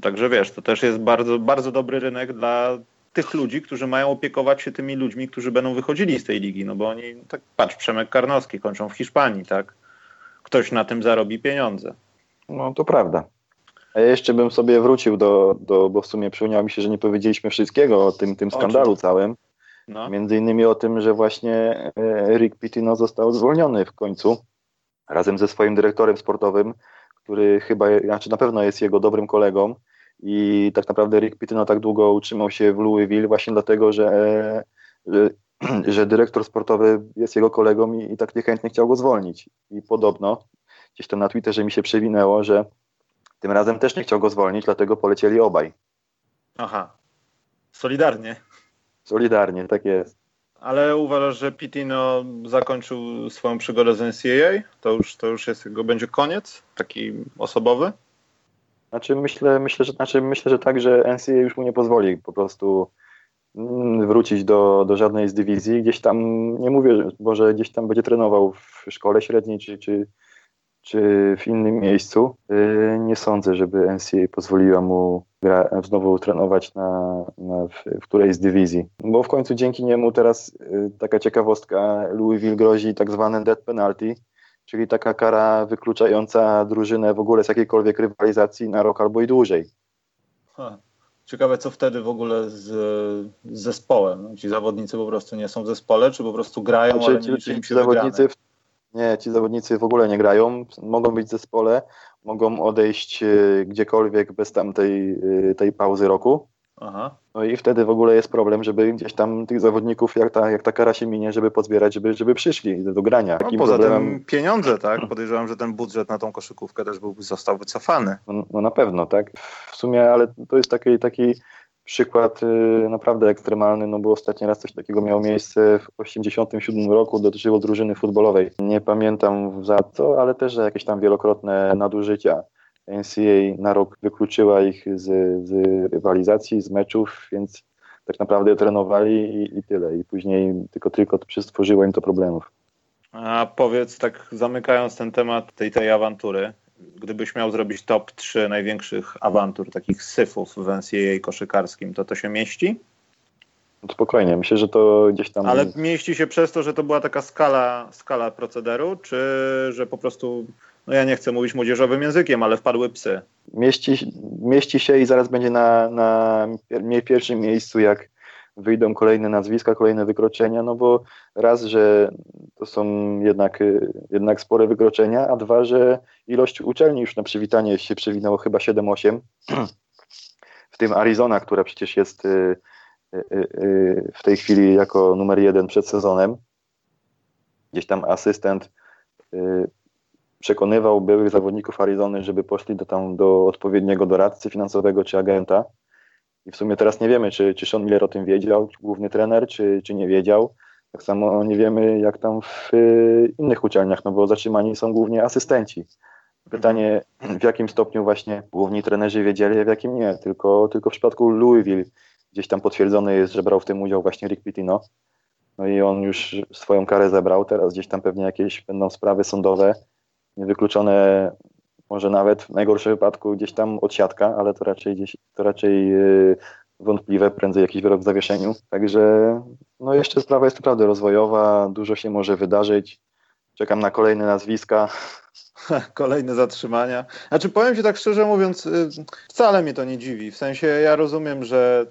Także wiesz, to też jest bardzo, bardzo dobry rynek dla tych ludzi, którzy mają opiekować się tymi ludźmi, którzy będą wychodzili z tej ligi, no bo oni, tak patrz, Przemek Karnowski kończą w Hiszpanii, tak? Ktoś na tym zarobi pieniądze. No to prawda. Ja jeszcze bym sobie wrócił do, do bo w sumie przypomniało mi się, że nie powiedzieliśmy wszystkiego o tym, tym skandalu całym. No. Między innymi o tym, że właśnie e, Rick Pitino został zwolniony w końcu razem ze swoim dyrektorem sportowym który chyba, znaczy na pewno jest jego dobrym kolegą i tak naprawdę Rick Pitino tak długo utrzymał się w Louisville właśnie dlatego, że, że, [CLEARS THROAT] że dyrektor sportowy jest jego kolegą i, i, tak niechętnie chciał go zwolnić. I podobno, gdzieś tam na Twitterze mi się przewinęło, że tym razem też nie chciał go zwolnić, dlatego polecieli obaj. Aha, solidarnie. Solidarnie, tak jest. Ale uważasz, że Pitino zakończył swoją przygodę z NCAA? To już, to już jest, jego będzie koniec? Taki osobowy? Znaczy myślę, myślę, że, znaczy myślę, że tak, że NCAA już mu nie pozwoli po prostu mm, wrócić do, do żadnej z dywizji. Gdzieś tam, nie mówię, że gdzieś tam będzie trenował w szkole średniej czy, czy, czy w innym miejscu. Y, nie sądzę, żeby NCAA pozwoliła mu gra, znowu trenować na, na w, w którejś z dywizji. Bo w końcu dzięki niemu teraz y, taka ciekawostka, Louisville grozi tak zwane dead penalty, czyli taka kara wykluczająca drużynę w ogóle z jakiejkolwiek rywalizacji na rok albo i dłużej. Ha. Ciekawe, co wtedy w ogóle z, z zespołem. Ci zawodnicy po prostu nie są w zespole, czy po prostu grają, znaczy, ale nie ci, ci, ci zawodnicy w, Nie, ci zawodnicy w ogóle nie grają. Mogą być w zespole, mogą odejść e, gdziekolwiek bez tamtej e, tej pauzy roku. Aha. No i wtedy w ogóle jest problem, żeby gdzieś tam tych zawodników, jak ta, jak ta kara się minie, żeby pozbierać, żeby, żeby przyszli do, do grania. No, poza problemem... tym pieniądze, tak? [CLEARS THROAT] Podejrzewam, że ten budżet na tą koszykówkę też byłby, został wycofany. No, no na pewno, tak? W sumie, ale to jest taki, taki przykład y, naprawdę ekstremalny, no bo ostatni raz coś takiego miało miejsce w 1987 roku, dotyczyło drużyny futbolowej. Nie pamiętam za co, ale też jakieś tam wielokrotne nadużycia. NCAA na rok wykluczyła ich z, z rywalizacji, z meczów, więc tak naprawdę trenowali i, i tyle. I później tylko, tylko przystworzyło im to problemów. A powiedz, tak zamykając ten temat tej, tej awantury, gdybyś miał zrobić top 3 największych awantur, takich syfów w NCAA koszykarskim, to to się mieści? Spokojnie, myślę, że to gdzieś tam. Ale mieści się przez to, że to była taka skala, skala procederu, czy że po prostu, no ja nie chcę mówić młodzieżowym językiem, ale wpadły psy? Mieści, mieści się i zaraz będzie na, na pierwszym miejscu, jak wyjdą kolejne nazwiska, kolejne wykroczenia, no bo raz, że to są jednak, jednak spore wykroczenia, a dwa, że ilość uczelni już na przywitanie się przewinęło chyba 7-8, w tym Arizona, która przecież jest y, y, y, w tej chwili jako numer jeden przed sezonem. Gdzieś tam asystent przekonywał byłych zawodników Arizony, żeby poszli do, tam, do odpowiedniego doradcy finansowego czy agenta i w sumie teraz nie wiemy, czy, czy Sean Miller o tym wiedział, główny trener, czy, czy nie wiedział. Tak samo nie wiemy, jak tam w y, innych uczelniach, no bo zatrzymani są głównie asystenci. Pytanie, w jakim stopniu właśnie główni trenerzy wiedzieli, a w jakim nie. Tylko, tylko w przypadku Louisville gdzieś tam potwierdzone jest, że brał w tym udział właśnie Rick Pitino. No i on już swoją karę zebrał. Teraz gdzieś tam pewnie jakieś będą sprawy sądowe. Niewykluczone może nawet w najgorszym wypadku gdzieś tam odsiadka, ale to raczej, gdzieś, to raczej yy, wątpliwe, prędzej jakiś wyrok w zawieszeniu. Także no jeszcze sprawa jest naprawdę rozwojowa, dużo się może wydarzyć. Czekam na kolejne nazwiska. [LAUGHS] Kolejne zatrzymania. Znaczy powiem Ci tak szczerze mówiąc, y, wcale mnie to nie dziwi. W sensie ja rozumiem, że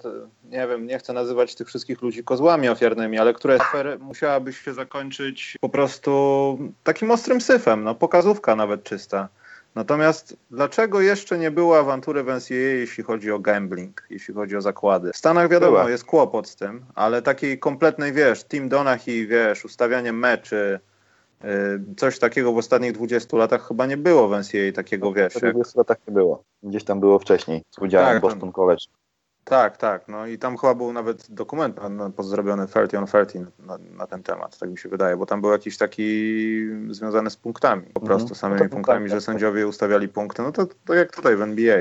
nie wiem, nie chcę nazywać tych wszystkich ludzi kozłami ofiarnymi, ale które afery musiałaby się zakończyć po prostu takim ostrym syfem, no pokazówka nawet czysta. Natomiast dlaczego jeszcze nie było awantury w NCAA, jeśli chodzi o gambling, jeśli chodzi o zakłady? W Stanach wiadomo, Była. jest kłopot z tym, ale takiej kompletnej, wiesz, Team Donahue, wiesz, ustawianie meczy, yy, coś takiego w ostatnich 20 latach chyba nie było w NCAA takiego, wiesz. W 20 latach nie było. Gdzieś tam było wcześniej, z udziałem tak, Boston College. Tak, tak. No i tam chyba był nawet dokument zrobiony 30 on 30 na, na, ten temat, tak mi się wydaje, bo tam był jakiś taki związany z punktami, po mhm. prostu samymi no punktami, tak, że tak, sędziowie ustawiali punkty. No to, to jak tutaj w NBA.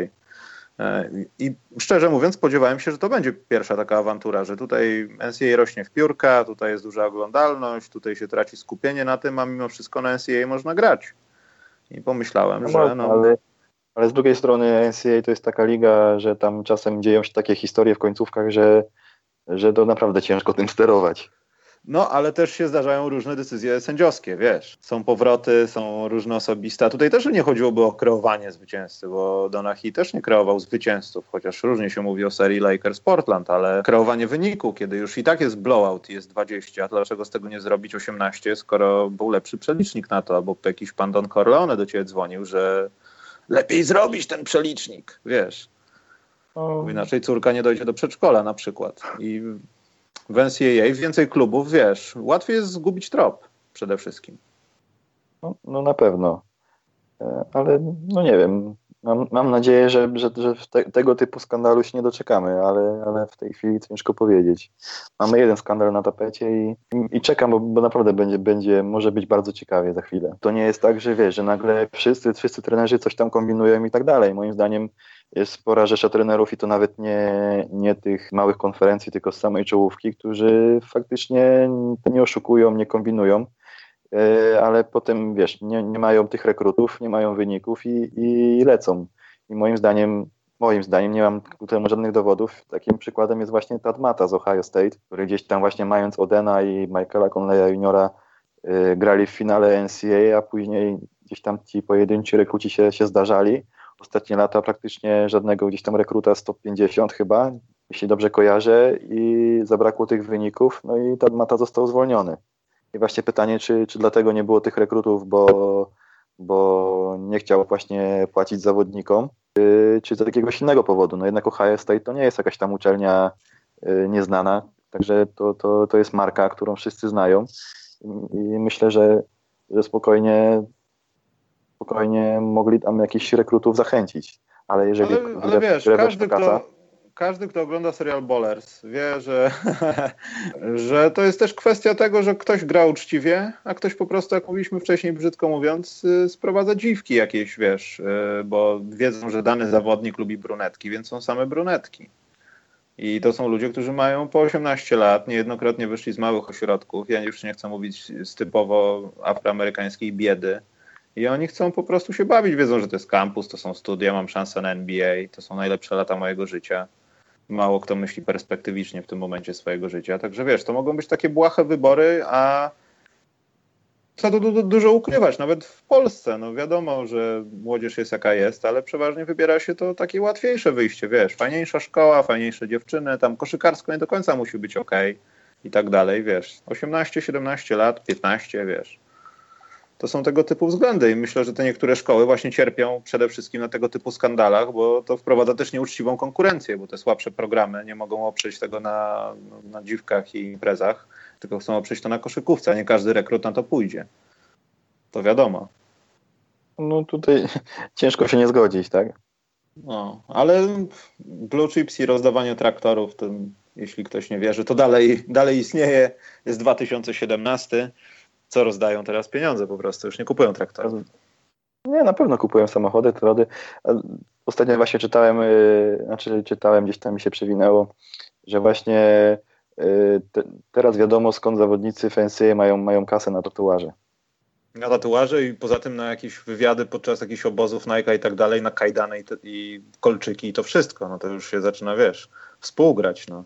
E, I szczerze mówiąc, spodziewałem się, że to będzie pierwsza taka awantura, że tutaj NCAA rośnie w piórka, tutaj jest duża oglądalność, tutaj się traci skupienie na tym, a mimo wszystko na NCAA można grać. I pomyślałem, no, że. No, ale ale z drugiej strony NCAA to jest taka liga, że tam czasem dzieją się takie historie w końcówkach, że, że to naprawdę ciężko tym sterować. No, ale też się zdarzają różne decyzje sędziowskie, wiesz. Są powroty, są różne osobiste. A tutaj też nie chodziłoby o kreowanie zwycięzcy, bo Donahi też nie kreował zwycięzców, chociaż różnie się mówi o serii Lakers-Portland, ale kreowanie wyniku, kiedy już i tak jest blowout jest 20, a dlaczego z tego nie zrobić 18, skoro był lepszy przelicznik na to, albo jakiś pan Don Corleone do ciebie dzwonił, że lepiej zrobić ten przelicznik, wiesz. Bo inaczej córka nie dojdzie do przedszkola na przykład. I w NCAA więcej klubów, wiesz, łatwiej jest zgubić trop przede wszystkim. No, no na pewno. E, ale no nie wiem, Mam, mam nadzieję, że, że, że te, tego typu skandalu się nie doczekamy, ale, ale w tej chwili ciężko powiedzieć. Mamy jeden skandal na tapecie i, i, czekam, bo, bo, naprawdę będzie, będzie, może być bardzo ciekawie za chwilę. To nie jest tak, że wiesz, że nagle wszyscy, wszyscy trenerzy coś tam kombinują i tak dalej. Moim zdaniem jest spora rzesza trenerów i to nawet nie, nie tych małych konferencji, tylko z samej czołówki, którzy faktycznie nie oszukują, nie kombinują ale potem wiesz, nie, nie mają tych rekrutów, nie mają wyników i, i lecą. I moim zdaniem, moim zdaniem, nie mam ku temu żadnych dowodów. Takim przykładem jest właśnie Tad Mata z Ohio State, który gdzieś tam właśnie mając Odena i Michaela Conleya juniora yy, grali w finale NCAA, a później gdzieś tam ci pojedynczy rekruci się, się zdarzali. Ostatnie lata praktycznie żadnego gdzieś tam rekruta 150 chyba, jeśli dobrze kojarzę, i zabrakło tych wyników, no i Tad Mata został zwolniony. I właśnie pytanie, czy, czy dlatego nie było tych rekrutów, bo, bo nie chciał właśnie płacić zawodnikom, czy, czy z jakiegoś innego powodu. No jednak Ohio State to nie jest jakaś tam uczelnia y, nieznana, także to, to, to jest marka, którą wszyscy znają i myślę, że, że spokojnie, spokojnie mogli tam jakichś rekrutów zachęcić. Ale jeżeli ale, ale wiesz, każdy, kto, każdy, kto ogląda serial Bowlers, wie, że, [LAUGHS] że to jest też kwestia tego, że ktoś gra uczciwie, a ktoś po prostu, jak mówiliśmy wcześniej, brzydko mówiąc, y, sprowadza dziwki jakieś, wiesz, y, bo wiedzą, że dany zawodnik lubi brunetki, więc są same brunetki. I to są ludzie, którzy mają po 18 lat, niejednokrotnie wyszli z małych ośrodków. Ja już nie chcę mówić z typowo afroamerykańskiej biedy. I oni chcą po prostu się bawić, wiedzą, że to jest kampus, to są studia, mam szansę na NBA, to są najlepsze lata mojego życia mało kto myśli perspektywicznie w tym momencie swojego życia. Także wiesz, to mogą być takie błahe wybory, a co tu du dużo ukrywać, nawet w Polsce. No wiadomo, że młodzież jest jaka jest, ale przeważnie wybiera się to takie łatwiejsze wyjście, wiesz, fajniejsza szkoła, fajniejsze dziewczyny, tam koszykarsko nie do końca musi być ok i tak dalej, wiesz. 18, 17 lat, 15, wiesz to są tego typu względy i myślę, że te niektóre szkoły właśnie cierpią przede wszystkim na tego typu skandalach, bo to wprowadza też nieuczciwą konkurencję, bo te słabsze programy nie mogą oprzeć tego na, na dziwkach i imprezach, tylko chcą oprzeć to na koszykówce, a nie każdy rekrut na to pójdzie. To wiadomo. No tutaj ciężko się nie zgodzić, tak? No, ale blue chips i rozdawanie traktorów, to jeśli ktoś nie wierzy, to dalej, dalej istnieje. Jest 2017 co rozdają teraz pieniądze po prostu, już nie kupują traktorów. Nie, na pewno kupują samochody, trody. Ostatnio właśnie czytałem, y, znaczy czytałem, gdzieś tam mi się przewinęło, że właśnie y, te, teraz wiadomo skąd zawodnicy FNC mają, mają kasę na tatuaże. Na tatuaże i poza tym na jakieś wywiady podczas jakichś obozów Nike i tak dalej, na kajdany i, i kolczyki i to wszystko. No to już się zaczyna, wiesz, współgrać, no.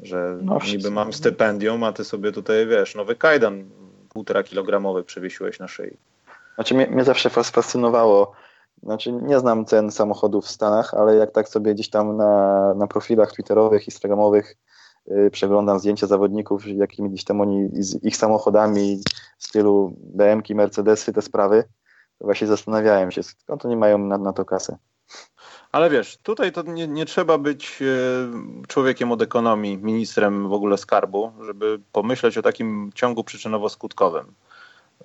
Że no, niby mam stypendium, a ty sobie tutaj, wiesz, nowy kajdan półtora kilogramowy przewiesiłeś na szyi. Znaczy mnie, mnie zawsze fascynowało, znaczy nie znam cen samochodów w Stanach, ale jak tak sobie gdzieś tam na, na profilach twitterowych, instagramowych yy, przeglądam zdjęcia zawodników, jakimi gdzieś tam oni z ich samochodami w stylu BM-ki, Mercedesy, te sprawy, to właśnie zastanawiałem się, skąd oni mają na, na to kasę. Ale wiesz, tutaj to nie, nie, trzeba być e, człowiekiem od ekonomii, ministrem w ogóle skarbu, żeby pomyśleć o takim ciągu przyczynowo-skutkowym.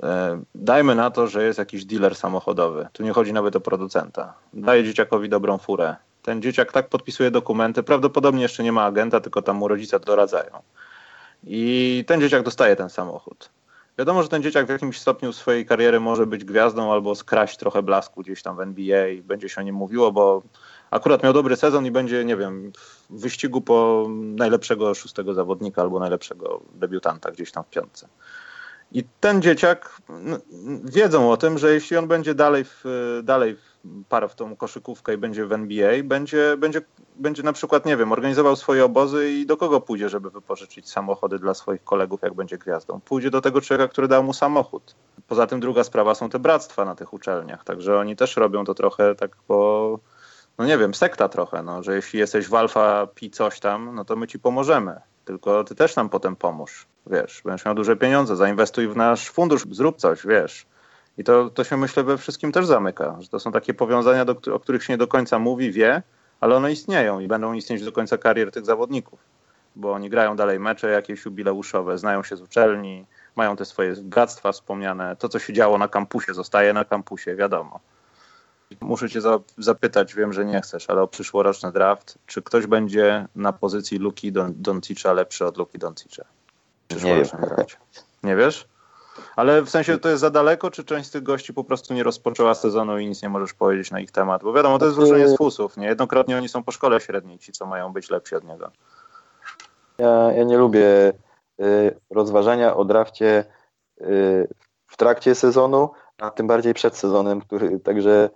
E, dajmy na to, że jest jakiś dealer samochodowy. Tu nie chodzi nawet o producenta. Daje dzieciakowi dobrą furę. Ten dzieciak tak podpisuje dokumenty, prawdopodobnie jeszcze nie ma agenta, tylko tam mu rodzice doradzają. I ten dzieciak dostaje ten samochód. Wiadomo, że ten dzieciak w jakimś stopniu swojej kariery może być gwiazdą albo skraść trochę blasku gdzieś tam w NBA i będzie się o nim mówiło, bo akurat miał dobry sezon i będzie, nie wiem, w wyścigu po najlepszego szóstego zawodnika albo najlepszego debiutanta gdzieś tam w piątce. I ten dzieciak wiedzą o tym, że jeśli on będzie dalej w, dalej parę w tą koszykówkę i będzie w NBA, będzie, będzie, będzie na przykład, nie wiem, organizował swoje obozy i do kogo pójdzie, żeby wypożyczyć samochody dla swoich kolegów, jak będzie gwiazdą? Pójdzie do tego człowieka, który dał mu samochód. Poza tym druga sprawa są te bractwa na tych uczelniach, także oni też robią to trochę tak po, no nie wiem, sekta trochę, no, że jeśli jesteś w Alfa Pi coś tam, no to my ci pomożemy, tylko ty też nam potem pomóż wiesz, będziesz miał duże pieniądze, zainwestuj w nasz fundusz, zrób coś, wiesz. I to, to się myślę we wszystkim też zamyka, że to są takie powiązania, do, o których się nie do końca mówi, wie, ale one istnieją i będą istnieć do końca karier tych zawodników, bo oni grają dalej mecze jakieś jubileuszowe, znają się z uczelni, mają te swoje bractwa wspomniane, to co się działo na kampusie zostaje na kampusie, wiadomo. Muszę cię zapytać, wiem, że nie chcesz, ale o przyszłoroczny draft, czy ktoś będzie na pozycji Luki Doncicza lepszy od Luki Doncicza? Nie wiem. Nie wiesz? Ale w sensie to jest za daleko, czy część z tych gości po prostu nie rozpoczęła sezonu i nic nie możesz powiedzieć na ich temat? Bo wiadomo, to jest wróżenie z fusów. Niejednokrotnie oni są po szkole średniej, ci co mają być lepsi od niego. Ja, ja nie lubię y, rozważania o drafcie y, w trakcie sezonu, a tym bardziej przed sezonem, który także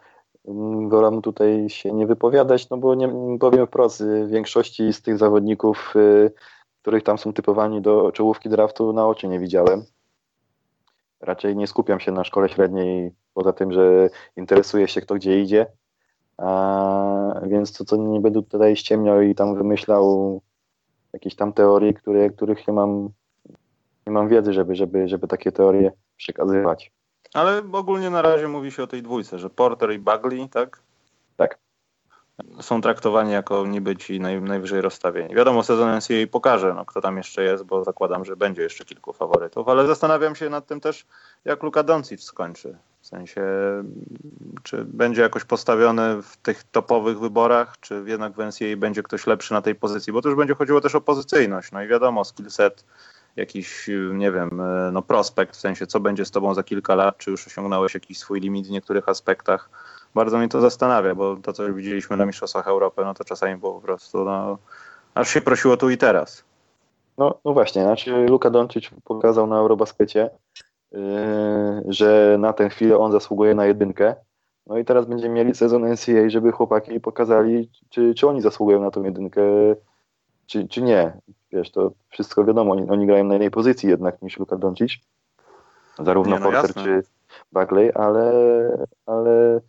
mm, wolę tutaj się nie wypowiadać, no bo nie powiem wprost, w większości z tych zawodników y, których tam są typowani do czołówki draftu, na oczy nie widziałem. Raczej nie skupiam się na szkole średniej, poza tym, że interesuje się kto gdzie idzie. A, więc to, co nie będę tutaj ściemniał i tam wymyślał jakieś tam teorie, które, których nie mam, nie mam wiedzy, żeby, żeby, żeby takie teorie przekazywać. Ale ogólnie na razie mówi się o tej dwójce, że Porter i Bagley, tak? Tak są traktowani jako niby ci naj, najwyżej rozstawieni. Wiadomo, sezon NCAA pokaże, no, kto tam jeszcze jest, bo zakładam, że będzie jeszcze kilku faworytów, ale zastanawiam się nad tym też, jak Luka Doncic skończy. W sensie, czy będzie jakoś postawiony w tych topowych wyborach, czy jednak w NCAA będzie ktoś lepszy na tej pozycji, bo to już będzie chodziło też o pozycyjność. No i wiadomo, skill set, jakiś, nie wiem, no prospekt, w sensie, co będzie z tobą za kilka lat, czy już osiągnąłeś jakiś swój limit w niektórych aspektach bardzo mnie to zastanawia, bo to, co widzieliśmy na Mistrzostwach Europy, no to czasami było po prostu, no, aż się prosiło tu i teraz. No, no właśnie, znaczy Luka Doncic pokazał na Eurobaskecie, yy, że na tę chwilę on zasługuje na jedynkę. No i teraz będziemy mieli sezon NCAA, żeby chłopaki pokazali, czy, czy oni zasługują na tą jedynkę, czy, czy nie. Wiesz, to wszystko wiadomo, oni, oni grają na innej pozycji jednak niż Luka Doncic. Zarówno nie, no Porter jasne. czy Bagley, ale, ale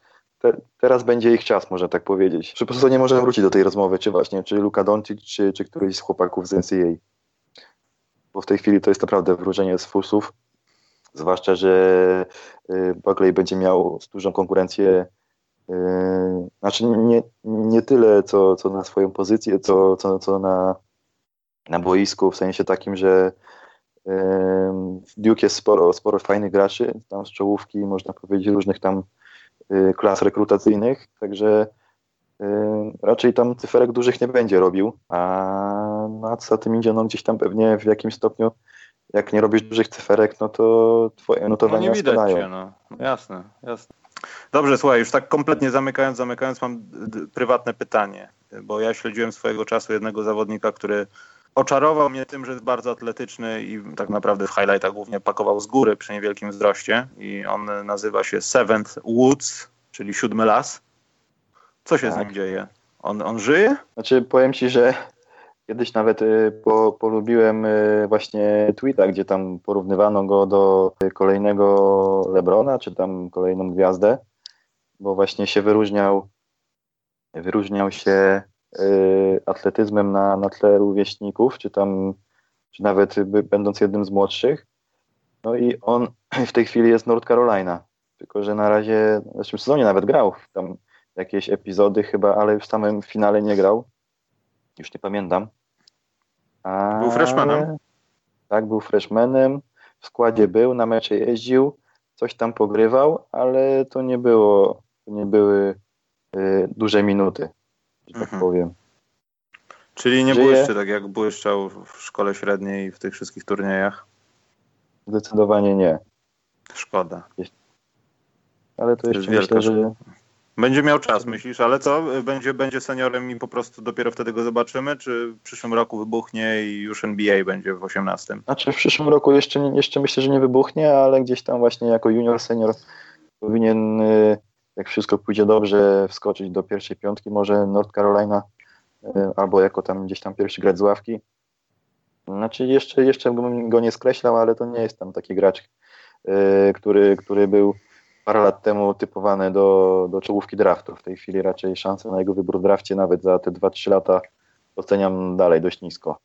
te, teraz będzie ich czas, można tak powiedzieć. Przy prostu nie możemy wrócić do tej rozmowy, czy właśnie, czy Luka Doncic, czy, czy któryś z chłopaków z NCAA. Bo w tej chwili to jest naprawdę wróżenie z fusów. Zwłaszcza, że y, Buckley będzie miał dużą konkurencję y, znaczy nie, nie tyle co, co na swoją pozycję, co, co, co na, na boisku, w sensie takim, że y, w Duke jest sporo, sporo fajnych graczy, tam z czołówki, można powiedzieć, różnych tam Y, klas rekrutacyjnych, także y, raczej tam cyferek dużych nie będzie robił, a na co tym idzie, no gdzieś tam pewnie w jakimś stopniu, jak nie robisz dużych cyferek, no to twoje notowania no nie widać cię, no. Jasne, jasne. Dobrze, słuchaj, już tak kompletnie zamykając, zamykając, mam prywatne pytanie, bo ja śledziłem swojego czasu jednego zawodnika, który oczarował mnie tym, że jest bardzo atletyczny i tak naprawdę w highlightach głównie pakował z góry przy niewielkim wzroście i on nazywa się Seventh Woods, czyli siódmy las. Co się tak. z nim dzieje? On, on żyje? Znaczy powiem Ci, że kiedyś nawet y, po, polubiłem y, właśnie tweeta, gdzie tam porównywano go do kolejnego Lebrona, czy tam kolejną gwiazdę, bo właśnie się wyróżniał wyróżniał się atletyzmem na, na tle rówieśników, czy tam, czy nawet będąc jednym z młodszych. No i on [CLEARS THROAT] w tej chwili jest North Carolina, tylko że na razie, w zeszłym sezonie nawet grał tam jakieś epizody chyba, ale w samym finale nie grał. Już nie pamiętam. Ale... Był freshmanem. Tak, był freshmanem. W składzie był, na mecze jeździł, coś tam pogrywał, ale to nie było, to nie były y, duże minuty, że tak mhm. powiem. Czyli nie Żyje... błyszczy tak jak błyszczał w szkole średniej i w tych wszystkich turniejach? Zdecydowanie nie. Szkoda. Ale to, to jeszcze myślę, że będzie miał czas, myślisz, ale co? Będzie, będzie seniorem i po prostu dopiero wtedy go zobaczymy, czy w przyszłym roku wybuchnie i już NBA będzie w 18? Znaczy w przyszłym roku jeszcze, jeszcze myślę, że nie wybuchnie, ale gdzieś tam właśnie jako junior, senior powinien, y, jak wszystko pójdzie dobrze, wskoczyć do pierwszej piątki, może North Carolina y, albo jako tam gdzieś tam pierwszy grać z ławki. Znaczy jeszcze, jeszcze go nie skreślał, ale to nie jest tam taki gracz, y, który, który był parę lat temu typowany do, do czołówki draftu. W tej chwili raczej szanse na jego wybór w drafcie nawet za te 2-3 lata oceniam dalej dość nisko.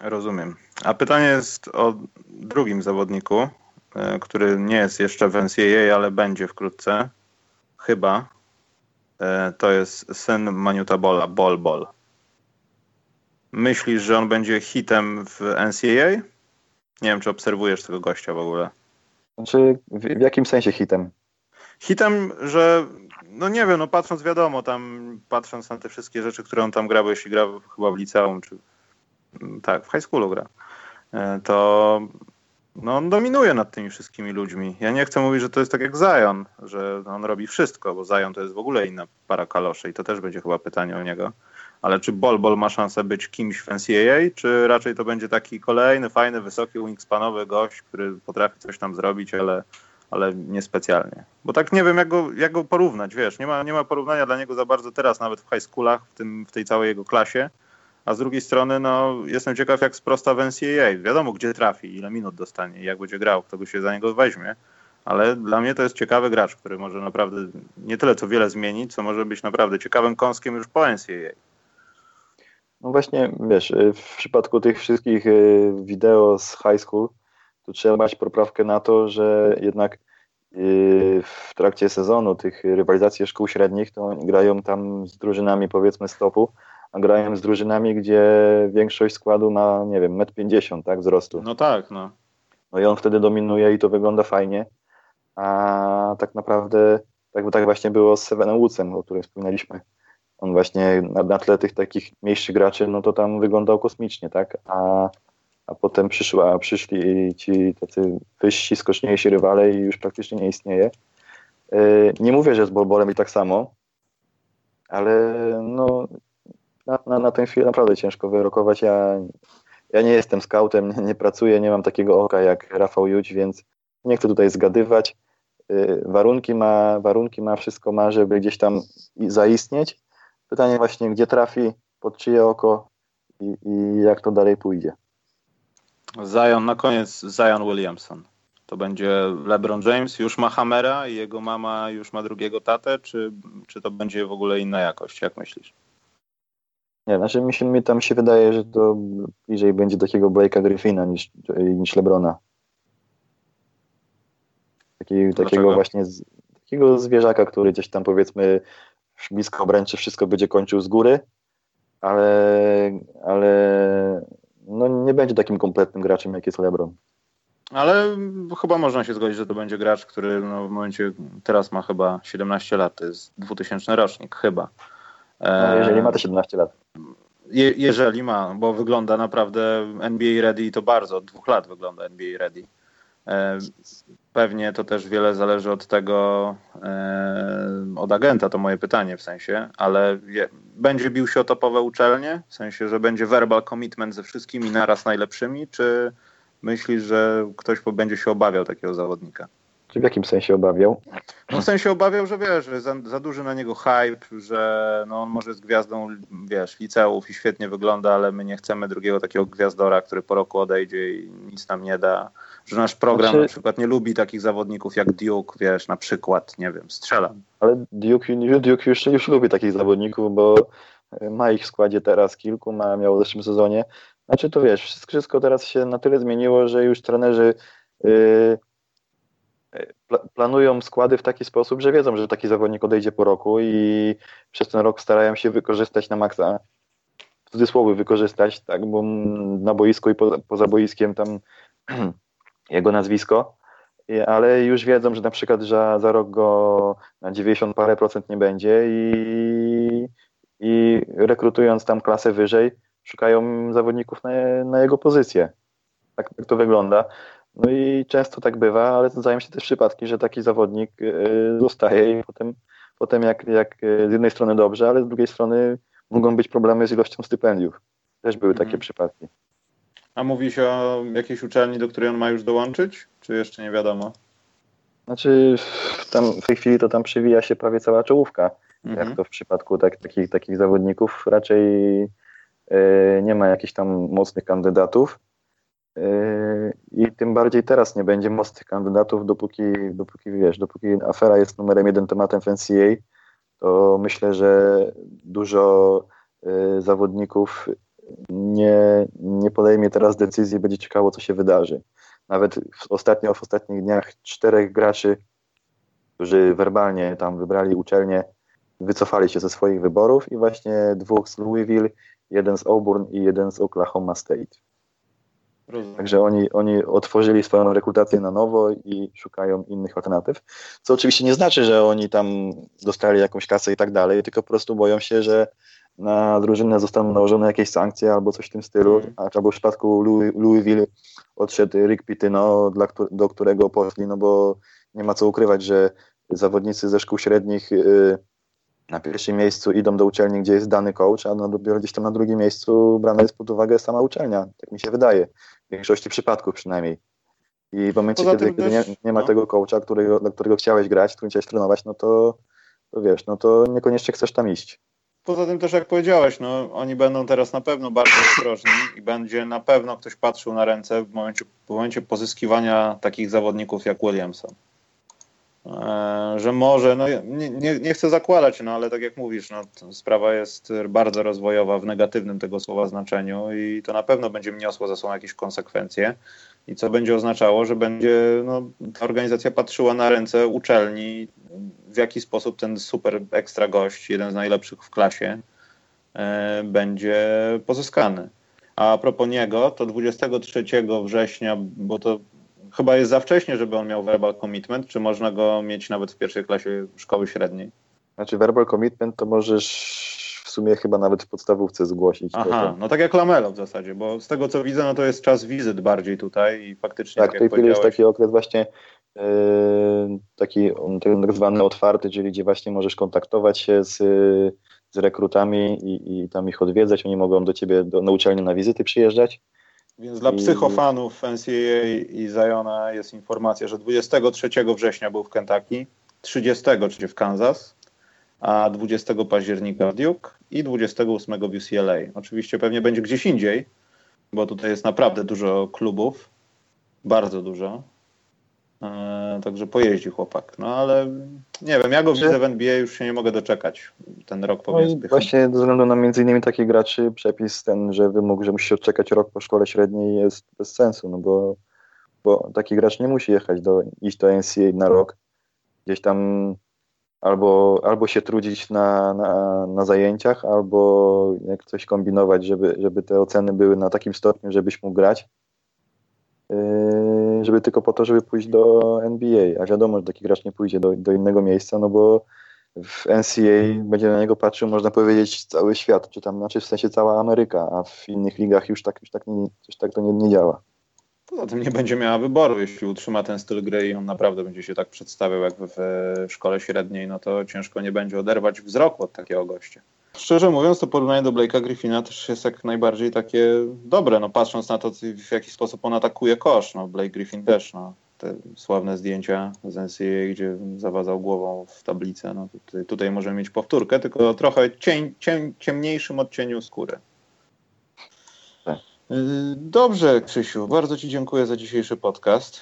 Rozumiem. A pytanie jest o drugim zawodniku, e, który nie jest jeszcze w NCAA, ale będzie wkrótce. Chyba. E, to jest syn Maniuta Bola, Bol Bol. Myślisz, że on będzie hitem w NCAA? Nie wiem, czy obserwujesz tego gościa w ogóle. Znaczy, w, w jakim sensie hitem? Hitem, że no nie wiem, no patrząc wiadomo, tam patrząc na te wszystkie rzeczy, które on tam gra, bo jeśli gra chyba w liceum, czy tak, w high schoolu gra, e, to no on dominuje nad tymi wszystkimi ludźmi. Ja nie chcę mówić, że to jest tak jak Zion, że on robi wszystko, bo Zion to jest w ogóle inna para kaloszy i to też będzie chyba pytanie o niego ale czy Bol Bol ma szansę być kimś w NCAA, czy raczej to będzie taki kolejny, fajny, wysoki, wingspanowy gość, który potrafi coś tam zrobić, ale, ale niespecjalnie. Bo tak nie wiem, jak go, jak go porównać, wiesz, nie ma, nie ma porównania dla niego za bardzo teraz, nawet w high schoolach, w, tym, w tej całej jego klasie, a z drugiej strony, no, jestem ciekaw, jak sprosta w NCAA. Wiadomo, gdzie trafi, ile minut dostanie, jak będzie grał, kto go się za niego weźmie, ale dla mnie to jest ciekawy gracz, który może naprawdę nie tyle co wiele zmienić, co może być naprawdę ciekawym kąskiem już po NCAA. No właśnie, wiesz, y, w przypadku tych wszystkich y, wideo z high school, to trzeba mieć poprawkę na to, że jednak y, w trakcie sezonu tych rywalizacji szkół średnich, to grają tam z drużynami powiedzmy stopu, grają z drużynami, gdzie większość składu ma, nie wiem, 1,50 m tak, wzrostu. No tak, no. No i on wtedy dominuje i to wygląda fajnie, a tak naprawdę tak, tak właśnie było z Sevenem Woodsem, o którym wspominaliśmy on właśnie na, na tle tych takich mniejszych graczy, no to tam wyglądał kosmicznie, tak? A, a potem przyszła, przyszli ci tacy wyżsi, skoczniejsi rywale i już praktycznie nie istnieje. Yy, nie mówię, że z Bolbolem i tak samo, ale no na, na, na tę chwilę naprawdę ciężko wyrokować. Ja, ja nie jestem scoutem, nie, nie pracuję, nie mam takiego oka jak Rafał Judź, więc nie chcę tutaj zgadywać. Yy, warunki ma, warunki ma, wszystko ma, żeby gdzieś tam zaistnieć, Pytanie właśnie, gdzie trafi, pod czyje oko i, i jak to dalej pójdzie. Zion, na koniec Zion Williamson. To będzie LeBron James, już ma Hamera i jego mama już ma drugiego tatę, czy, czy to będzie w ogóle inna jakość? Jak myślisz? Nie, znaczy mi, się, mi tam się wydaje, że to bliżej będzie takiego Blake'a Griffina niż, niż LeBrona. Taki, takiego właśnie z, takiego zwierzaka, który gdzieś tam powiedzmy blisko obręczy wszystko będzie kończył z góry, ale, ale no nie będzie takim kompletnym graczem, jak jest LeBron. Ale chyba można się zgodzić, że to będzie gracz, który no w momencie teraz ma chyba 17 lat, to jest 2000 rocznik, chyba. No, jeżeli ma te 17 lat. Je, jeżeli ma, bo wygląda naprawdę NBA ready i to bardzo, od dwóch lat wygląda NBA ready. Pewnie to też wiele zależy od tego, od agenta, to moje pytanie w sensie, ale będzie bił się o topowe uczelnie? W sensie, że będzie verbal commitment ze wszystkimi naraz najlepszymi, czy myślisz, że ktoś będzie się obawiał takiego zawodnika? Czy w jakim sensie obawiał? No w sensie obawiał, że wiesz, że za, za duży na niego hype, że no on może z gwiazdą, wiesz, liceów i świetnie wygląda, ale my nie chcemy drugiego takiego gwiazdora, który po roku odejdzie i nic nam nie da. Że nasz program znaczy... na przykład nie lubi takich zawodników jak Duke, wiesz, na przykład, nie wiem, strzelam. Ale Duke, Duke już, już lubi takich zawodników, bo ma ich w składzie teraz kilku, ma, miał w zeszłym sezonie. Znaczy to wiesz, wszystko teraz się na tyle zmieniło, że już trenerzy yy, planują składy w taki sposób, że wiedzą, że taki zawodnik odejdzie po roku i przez ten rok starają się wykorzystać na maksa, w cudzysłowie wykorzystać, tak, bo na boisku i poza, poza boiskiem tam [CLEARS THROAT] jego nazwisko, ale już wiedzą, że na przykład, że za rok go na 90 parę procent nie będzie i, i rekrutując tam klasę wyżej, szukają zawodników na, na jego pozycję. Tak, tak to wygląda. No i często tak bywa, ale zdarzają się też przypadki, że taki zawodnik y, zostaje i potem, potem jak, jak y, z jednej strony dobrze, ale z drugiej strony mogą być problemy z ilością stypendiów. Też były takie mhm. przypadki. A mówi się o jakiejś uczelni, do której on ma już dołączyć, czy jeszcze nie wiadomo? Znaczy, tam w tej chwili to tam przewija się prawie cała czołówka. Mhm. Jak to w przypadku tak, takich, takich zawodników raczej y, nie ma jakichś tam mocnych kandydatów. I tym bardziej teraz nie będzie mocnych kandydatów, dopóki, dopóki wiesz, dopóki afera jest numerem jeden tematem w NCAA, to myślę, że dużo y, zawodników nie, nie podejmie teraz decyzji, będzie ciekało, co się wydarzy. Nawet w, ostatnio, w ostatnich dniach czterech graczy, którzy werbalnie tam wybrali uczelnię, wycofali się ze swoich wyborów i właśnie dwóch z Louisville, jeden z Auburn i jeden z Oklahoma State. Rozumiem. Także oni, oni otworzyli swoją rekrutację na nowo i szukają innych alternatyw. Co oczywiście nie znaczy, że oni tam dostali jakąś kasę i tak dalej, tylko po prostu boją się, że na drużynę zostaną nałożone jakieś sankcje albo coś w tym stylu. Mm. A albo w przypadku Louisville odszedł Rick Pitino, dla, do którego poszli, no bo nie ma co ukrywać, że zawodnicy ze szkół średnich yy, na pierwszym miejscu idą do uczelni, gdzie jest dany coach, a dopiero gdzieś tam na drugim miejscu brana jest pod uwagę sama uczelnia. Tak mi się wydaje. W większości przypadków przynajmniej. I w momencie, kiedy, kiedy nie, nie, ma no. tego coacha, którego, dla którego chciałeś grać, którym chciałeś trenować, no to, to wiesz, no to niekoniecznie chcesz tam iść. Poza tym też jak powiedziałeś, no, oni będą teraz na pewno bardzo ostrożni i będzie na pewno ktoś patrzył na ręce w momencie, w momencie pozyskiwania takich zawodników jak Williamson. E, że może, no nie, nie, nie, chcę zakładać, no ale tak jak mówisz, no, sprawa jest bardzo rozwojowa w negatywnym tego słowa znaczeniu i to na pewno będzie niosło za sobą jakieś konsekwencje i co będzie oznaczało, że będzie no, ta organizacja patrzyła na ręce uczelni, w jaki sposób ten super ekstra gość, jeden z najlepszych w klasie, e, będzie pozyskany. A, propos niego, to 23 września, bo to chyba jest za wcześnie, żeby on miał verbal commitment, czy można go mieć nawet w pierwszej klasie szkoły średniej? Znaczy verbal commitment to możesz w sumie chyba nawet w podstawówce zgłosić. Aha, to, no tak jak Lamelo w zasadzie, bo z tego co widzę, no to jest czas wizyt bardziej tutaj i faktycznie tak, tak w tej chwili jest taki okres właśnie yy, taki tak zwany otwarty, czyli gdzie właśnie możesz kontaktować się z, z rekrutami i, i tam ich odwiedzać, oni mogą do ciebie do, na uczelnię na wizyty przyjeżdżać. Więc dla psychofanów NCAA i Ziona jest informacja, że 23 września był w Kentucky, 30 czyli w Kansas, a 20 października w Duke i 28 w UCLA. Oczywiście pewnie będzie gdzieś indziej, bo tutaj jest naprawdę dużo klubów, bardzo dużo. E, także pojeździ chłopak. No ale nie wiem, ja go widzę w NBA, już się nie mogę doczekać. Ten rok powiem no Właśnie ze względu na między innymi takich graczy przepis ten, że wymóg, że musi odczekać rok po szkole średniej jest bez sensu, no bo, bo taki gracz nie musi jechać do, iść do NCAA na rok. Gdzieś tam albo, albo się trudzić na, na, na zajęciach, albo jak coś kombinować, żeby, żeby te oceny były na takim stopniu, żebyś mógł grać Yy, żeby tylko po to, żeby pójść do NBA. A wiadomo, że taki gracz nie pójdzie do, do innego miejsca, no bo w NCAA będzie na niego patrzył, można powiedzieć, cały świat, czy tam, znaczy w sensie cała Ameryka, a w innych ligach już tak, już tak, nie, już tak to nie, nie działa. Poza tym nie będzie miała wyboru, jeśli utrzyma ten styl gry i on naprawdę będzie się tak przedstawiał jak w, szkole średniej, no to ciężko nie będzie oderwać wzroku od takiego gościa. Szczerze mówiąc, to porównanie do Blake'a Griffina też jest jak najbardziej takie dobre, no patrząc na to, w jaki sposób on atakuje kosz. No Blake Griffin też, no te sławne zdjęcia z NCAA, gdzie zawadzał głową w tablicę. No tutaj, tutaj możemy mieć powtórkę, tylko trochę cień, ciem, ciemniejszym odcieniu skóry. Tak. Y, dobrze, Krzysiu, bardzo Ci dziękuję za dzisiejszy podcast.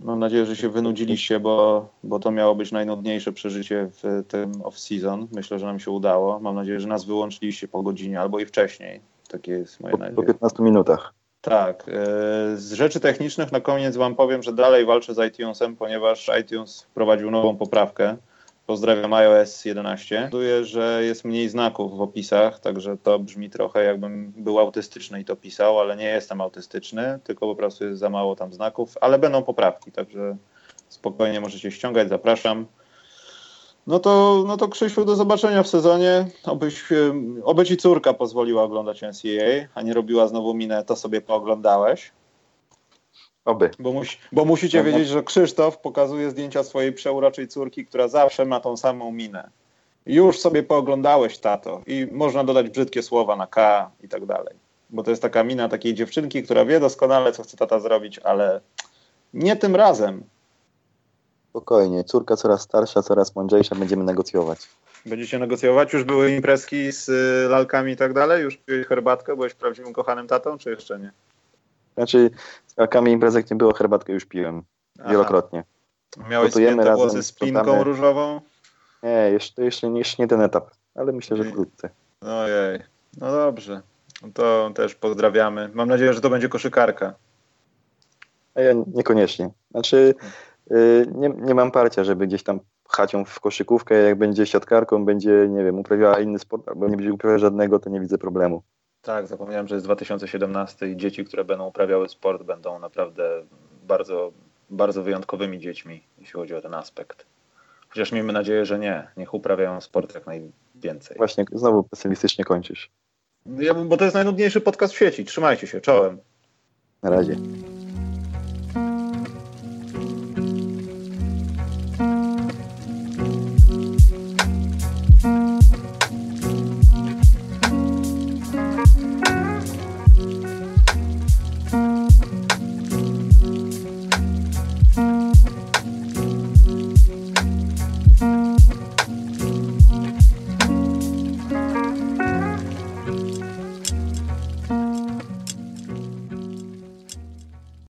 Mam nadzieję, że się wynudziliście, bo, bo to miało być najnudniejsze przeżycie w tym off-season. Myślę, że nam się udało. Mam nadzieję, że nas wyłączyliście po godzinie albo i wcześniej. Takie jest moje po, nadzieja. Po 15 minutach. Tak. E, z rzeczy technicznych na koniec Wam powiem, że dalej walczę z iTunesem, ponieważ iTunes wprowadził nową poprawkę. Pozdrawiam iOS 11. Powoduje, że jest mniej znaków w opisach, także to brzmi trochę jakbym był autystyczny i to pisał, ale nie jestem autystyczny, tylko po prostu jest za mało tam znaków, ale będą poprawki, także spokojnie możecie ściągać, zapraszam. No to, no to Krzysiu, do zobaczenia w sezonie. Obyś, oby ci córka pozwoliła oglądać NCAA, a nie robiła znowu minę, to sobie pooglądałeś. Oby. Bo, musi, bo musicie wiedzieć, że Krzysztof pokazuje zdjęcia swojej przeuroczej córki, która zawsze ma tą samą minę. Już sobie pooglądałeś, tato. I można dodać brzydkie słowa na K i tak dalej. Bo to jest taka mina takiej dziewczynki, która wie doskonale, co chce tata zrobić, ale nie tym razem. Spokojnie, córka coraz starsza, coraz mądrzejsza, będziemy negocjować. Będziecie negocjować? Już były imprezki z y, lalkami i tak dalej? Już piłeś herbatkę? Byłeś prawdziwym kochanym tatą, czy jeszcze nie? Znaczy, z lalkami imprezek nie było, herbatkę już piłem. Aha. Wielokrotnie. Miałeś spięte włosy z pinką różową? Nie, jeszcze, jeszcze, jeszcze nie ten etap, ale myślę, że wkrótce. Ojej, no dobrze. To też pozdrawiamy. Mam nadzieję, że to będzie koszykarka. A ja niekoniecznie. Znaczy, Y, nie, nie mam parcia, żeby gdzieś tam pchać ją w koszykówkę, jak będzie siatkarką, będzie, nie wiem, uprawiała inny sport, albo nie będzie uprawiała żadnego, to nie widzę problemu. Tak, zapomniałem, że jest 2017 i dzieci, które będą uprawiały sport, będą naprawdę bardzo, bardzo wyjątkowymi dziećmi, jeśli chodzi o ten aspekt. Chociaż miejmy nadzieję, że nie. Niech uprawiają sport jak najwięcej. Właśnie, znowu pesymistycznie kończysz. Ja, bo to jest najnudniejszy podcast w sieci. Trzymajcie się, czołem. Na razie.